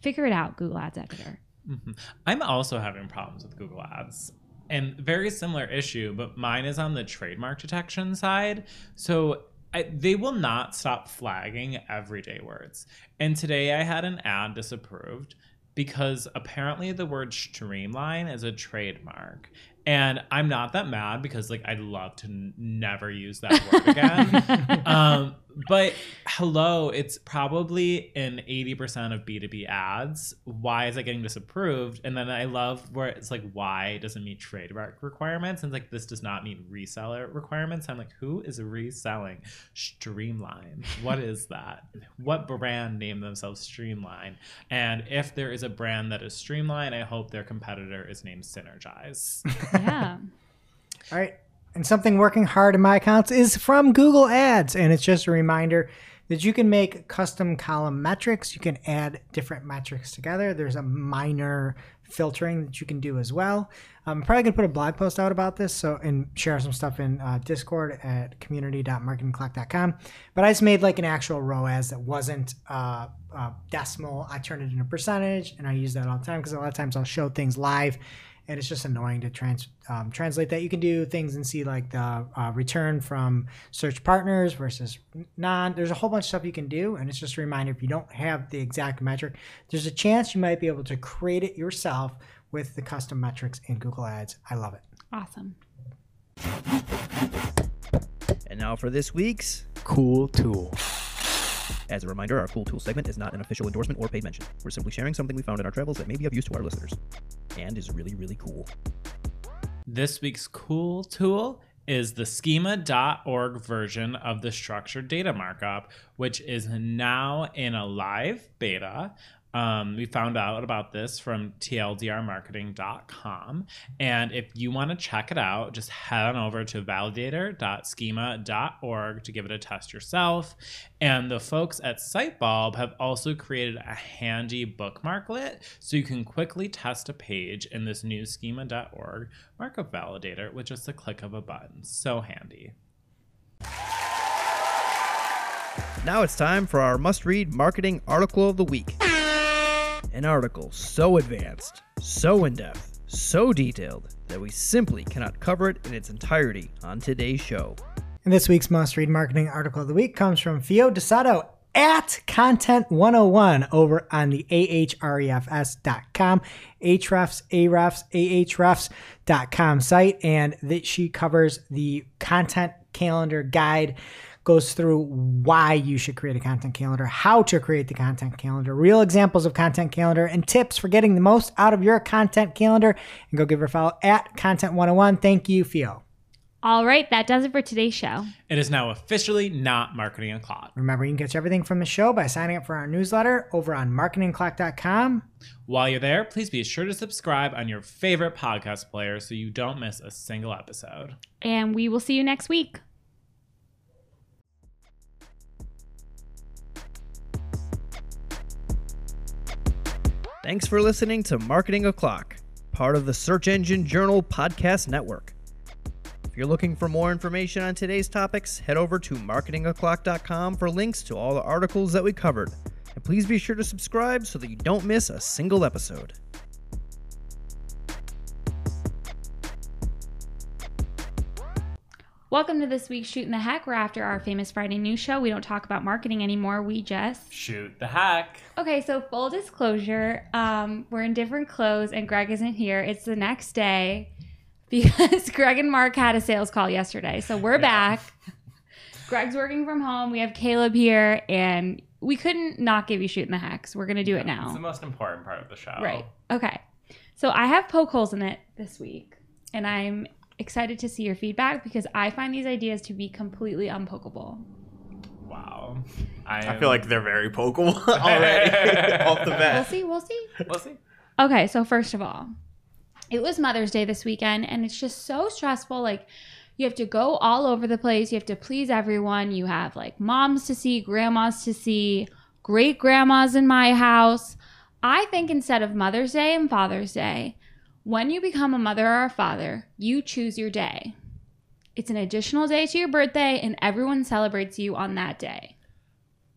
figure it out, Google Ads Editor. Mhm. I'm also having problems with Google Ads. And very similar issue, but mine is on the trademark detection side. So I, they will not stop flagging everyday words. And today I had an ad disapproved because apparently the word streamline is a trademark. And I'm not that mad because like I'd love to n- never use that word again. um, but hello, it's probably in 80% of B2B ads. Why is it getting disapproved? And then I love where it's like, why doesn't meet trademark requirements? And it's like, this does not meet reseller requirements. I'm like, who is reselling Streamline? What is that? what brand named themselves Streamline? And if there is a brand that is Streamline, I hope their competitor is named Synergize. yeah. All right. And something working hard in my accounts is from Google Ads. And it's just a reminder that you can make custom column metrics. You can add different metrics together. There's a minor filtering that you can do as well. I'm probably going to put a blog post out about this so and share some stuff in uh, Discord at community.marketingoclock.com. But I just made like an actual ROAS that wasn't uh, uh, decimal. I turned it into percentage and I use that all the time because a lot of times I'll show things live and it's just annoying to trans um, translate that. You can do things and see like the uh, return from search partners versus non. There's a whole bunch of stuff you can do, and it's just a reminder if you don't have the exact metric, there's a chance you might be able to create it yourself with the custom metrics in Google Ads. I love it. Awesome. And now for this week's. Cool tool. As a reminder, our Cool Tool segment is not an official endorsement or paid mention. We're simply sharing something we found in our travels that may be of use to our listeners. And is really, really cool. This week's cool tool is the schema.org version of the structured data markup, which is now in a live beta. Um, we found out about this from tldrmarketing.com. And if you want to check it out, just head on over to validator.schema.org to give it a test yourself. And the folks at Sitebulb have also created a handy bookmarklet so you can quickly test a page in this new schema.org markup validator with just a click of a button. So handy. Now it's time for our must read marketing article of the week. An article so advanced, so in depth, So detailed that we simply cannot cover it in its entirety on today's show. And this week's must read marketing article of the week comes from Fio Dossetto at Content 101 over on the ahrefs.com, hrefs, arefs, ahrefs.com site. And that she covers the content calendar guide, goes through why you should create a content calendar, how to create the content calendar, real examples of content calendar, and tips for getting the most out of your content calendar. And go give her a follow at Content 101. Thank you, Fio. All right, that does it for today's show. It is now officially not marketing o'clock. Remember, you can catch everything from the show by signing up for our newsletter over on marketingoclock.com. While you're there, please be sure to subscribe on your favorite podcast player so you don't miss a single episode. And we will see you next week. Thanks for listening to Marketing O'Clock, part of the Search Engine Journal Podcast Network. If you're looking for more information on today's topics, head over to marketingoclock.com for links to all the articles that we covered. And please be sure to subscribe so that you don't miss a single episode. Welcome to this week's Shooting the Heck. We're after our famous Friday news show. We don't talk about marketing anymore. We just. Shoot the hack. Okay, so full disclosure, um, we're in different clothes and Greg isn't here. It's the next day because Greg and Mark had a sales call yesterday. So we're back. Greg's working from home. We have Caleb here and we couldn't not give you Shooting the Hacks. We're going to do it now. It's the most important part of the show. Right. Okay. So I have poke holes in it this week, and I'm excited to see your feedback because I find these ideas to be completely unpokeable. Wow. I, I feel like they're very pokeable already off the We'll see. We'll see. We'll see. Okay. So first of all, it was Mother's Day this weekend, and it's just so stressful. Like. You have to go all over the place. You have to please everyone. You have like moms to see, grandmas to see, great grandmas in my house. I think instead of Mother's Day and Father's Day, when you become a mother or a father, you choose your day. It's an additional day to your birthday, and everyone celebrates you on that day.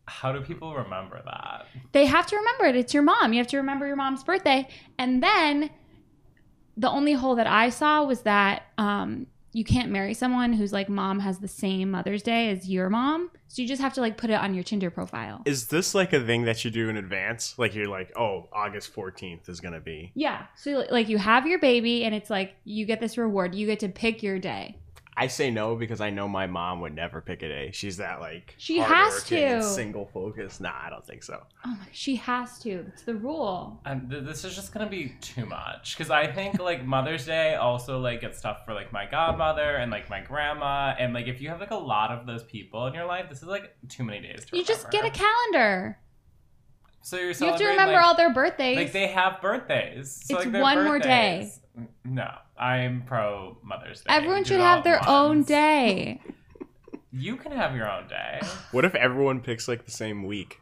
How do people remember that? They have to remember it. It's your mom. You have to remember your mom's birthday. And then the only hole that I saw was that um, you can't marry someone whose like mom has the same Mother's Day as your mom. So you just have to like put it on your Tinder profile. Is this like a thing that you do in advance? Like you're like, oh, August 14th is gonna be. Yeah. So like you have your baby, and it's like you get this reward. You get to pick your day. I say no because I know my mom would never pick a day. She's that like She has hardworking to. single focus. Nah, I don't think so. Oh my, she has to. It's the rule. And th- this is just gonna be too much because I think like Mother's Day also like gets stuff for like my godmother and like my grandma and like if you have like a lot of those people in your life, this is like too many days to You just get a calendar. So you're You have to remember like, all their birthdays. like they have birthdays. So, It's like, their one more day. Birthdays- No, I'm pro Mother's Day. Everyone Do should have their at own day. You can have your own day. What if everyone picks like the same week?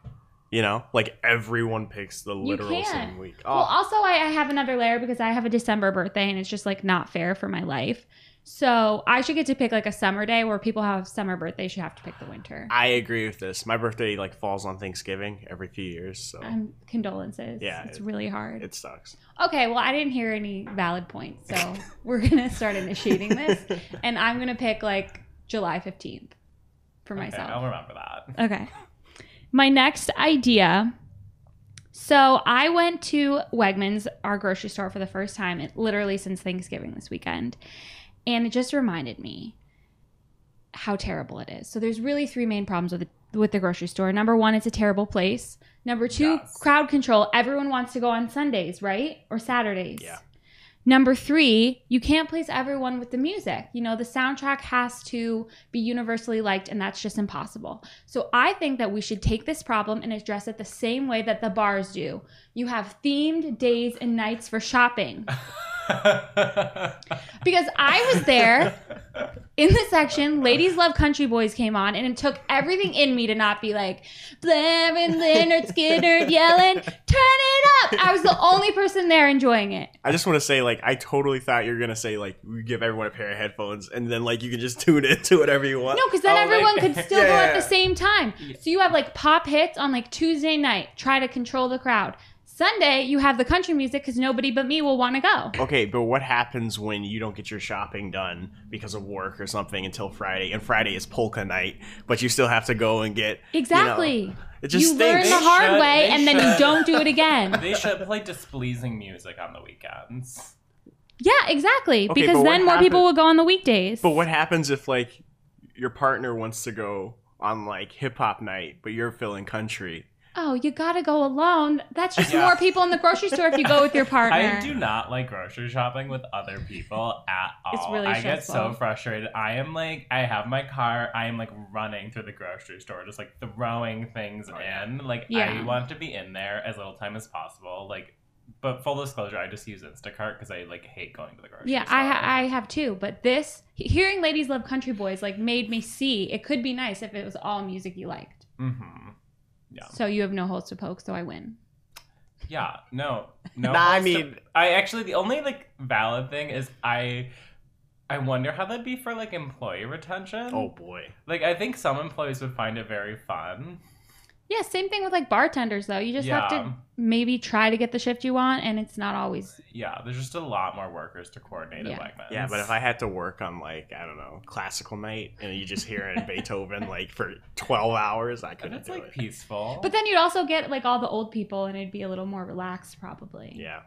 You know, like everyone picks the literal can. same week. Oh, Well, ah. also I, I have another layer because I have a December birthday and it's just like not fair for my life. So I should get to pick like a summer day where people have summer birthdays should have to pick the winter. I agree with this. My birthday like falls on Thanksgiving every few years, so Um, condolences. Yeah, it's it- really hard. it sucks. Okay, well I didn't hear any valid points, so we're gonna start initiating this, and I'm gonna pick like July 15th for Okay, myself. I'll remember that. Okay. My next idea. So I went to Wegmans, our grocery store, for the first time, literally since Thanksgiving this weekend. And it just reminded me how terrible it is. So there's really three main problems with the, with the grocery store. Number one, it's a terrible place. Number two, Yes. crowd control. Everyone wants to go on Sundays, right? Or Saturdays. Yeah. Number three, you can't please everyone with the music. You know, the soundtrack has to be universally liked, and that's just impossible. So I think that we should take this problem and address it the same way that the bars do. You have themed days and nights for shopping. Because I was there in the section, Ladies Love Country Boys came on, and it took everything in me to not be like, blaring Lynyrd Skynyrd yelling, turn it up. I was the only person there enjoying it. I just want to say, like, I totally thought you were gonna say, like, we give everyone a pair of headphones, and then like you can just tune into whatever you want. No, because then Oh, everyone like- could still Yeah, go at the same time. So you have like pop hits on like Tuesday night, try to control the crowd. Sunday, you have the country music because nobody but me will want to go. Okay, but what happens when you don't get your shopping done because of work or something until Friday? And Friday is polka night, but you still have to go and get you know, Exactly. it just you learn stinks. the hard should- way they and then you don't do it again. They should play displeasing music on the weekends. yeah, exactly. Okay, because but what then more people will go on the weekdays. But what happens if like your partner wants to go on like hip hop night, but you're feeling country? Oh, you gotta go alone. That's just Yeah. more people in the grocery store if you go with your partner. I do not like grocery shopping with other people at all. It's really I get so frustrated. I am like, I have my car. I am like running through the grocery store, just like throwing things in. Like, I want to be in there as little time as possible. Like, but full disclosure, I just use Instacart because I like hate going to the grocery Yeah, store. I ha- I have too. But this hearing "Ladies Love Country Boys" like made me see it could be nice if it was all music you liked. Mm-hmm. Yeah. So you have no holes to poke, so I win. Yeah, no, no. Nah, I holes to- mean- I actually the only like valid thing is I, I wonder how that'd be for like employee retention. Oh boy. like I think some employees would find it very fun. Yeah, same thing with like bartenders though. You just have to maybe try to get the shift you want, and it's not always. Yeah, there's just a lot more workers to coordinate Yeah. at Wegmans. Yeah, but if I had to work on like I don't know classical night and you just hear it Beethoven like for twelve hours, I couldn't it's do like it. peaceful. But then you'd also get like all the old people, and it'd be a little more relaxed probably. Yeah.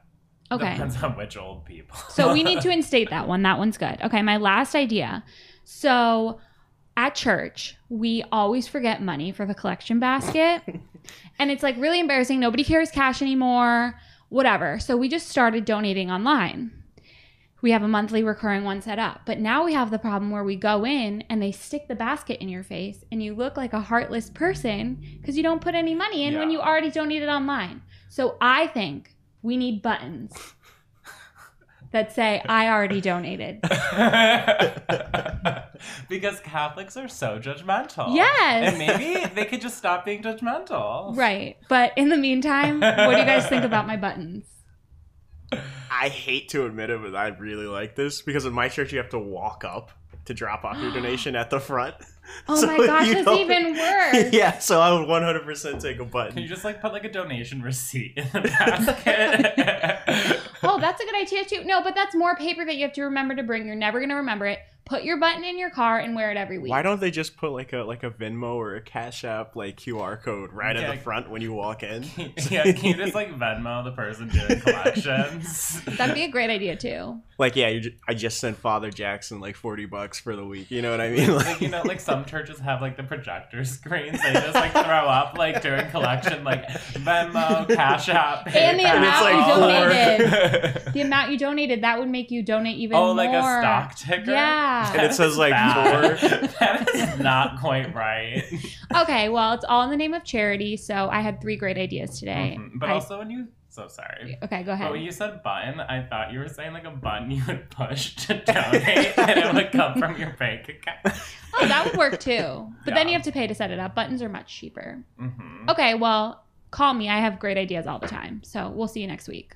Okay. depends on which old people. So we need to instate that one. That one's good. Okay, my last idea. So at church, we always forget money for the collection basket. and it's like really embarrassing. Nobody carries cash anymore, whatever. So we just started donating online. We have a monthly recurring one set up. But now we have the problem where we go in and they stick the basket in your face and you look like a heartless person because you don't put any money in when you already donated online. So I think we need buttons that say, I already donated. because Catholics are so judgmental. Yes. And maybe they could just stop being judgmental. Right. But in the meantime, what do you guys think about my buttons? I hate to admit it, but I really like this because in my church you have to walk up to drop off your donation at the front. Oh So my gosh, you that's don't- even worse. yeah, so I would 100% take a button. Can you just like put like a donation receipt in the basket? Oh, that's a good idea too. No, but that's more paper that you have to remember to bring. You're never going to remember it. Put your button in your car and wear it every week. Why don't they just put like a like a Venmo or a Cash App like QR code right at Yeah. the front when you walk in? yeah, can you just like Venmo the person doing collections? That'd be a great idea too. like yeah, you ju- I just sent Father Jackson like 40 bucks for the week. You know what I mean? like you know, like some churches have like the projector screens. They just like throw up like during collection, like Venmo, Cash App, And the PayPal. amount you donated. The amount you donated, that would make you donate even more. oh, more. like a stock ticker. Yeah. And it says, like, Bad. four. that is not quite right. Okay, well, it's all in the name of charity. So I had three great ideas today. Mhm. But I- also when you so sorry. okay, go ahead. But when you said button, I thought you were saying like a button you would push to donate and it would come from your bank account. oh, that would work too. But then Yeah. you have to pay to set it up. Buttons are much cheaper. hmm Okay, well, call me. I have great ideas all the time. So we'll see you next week.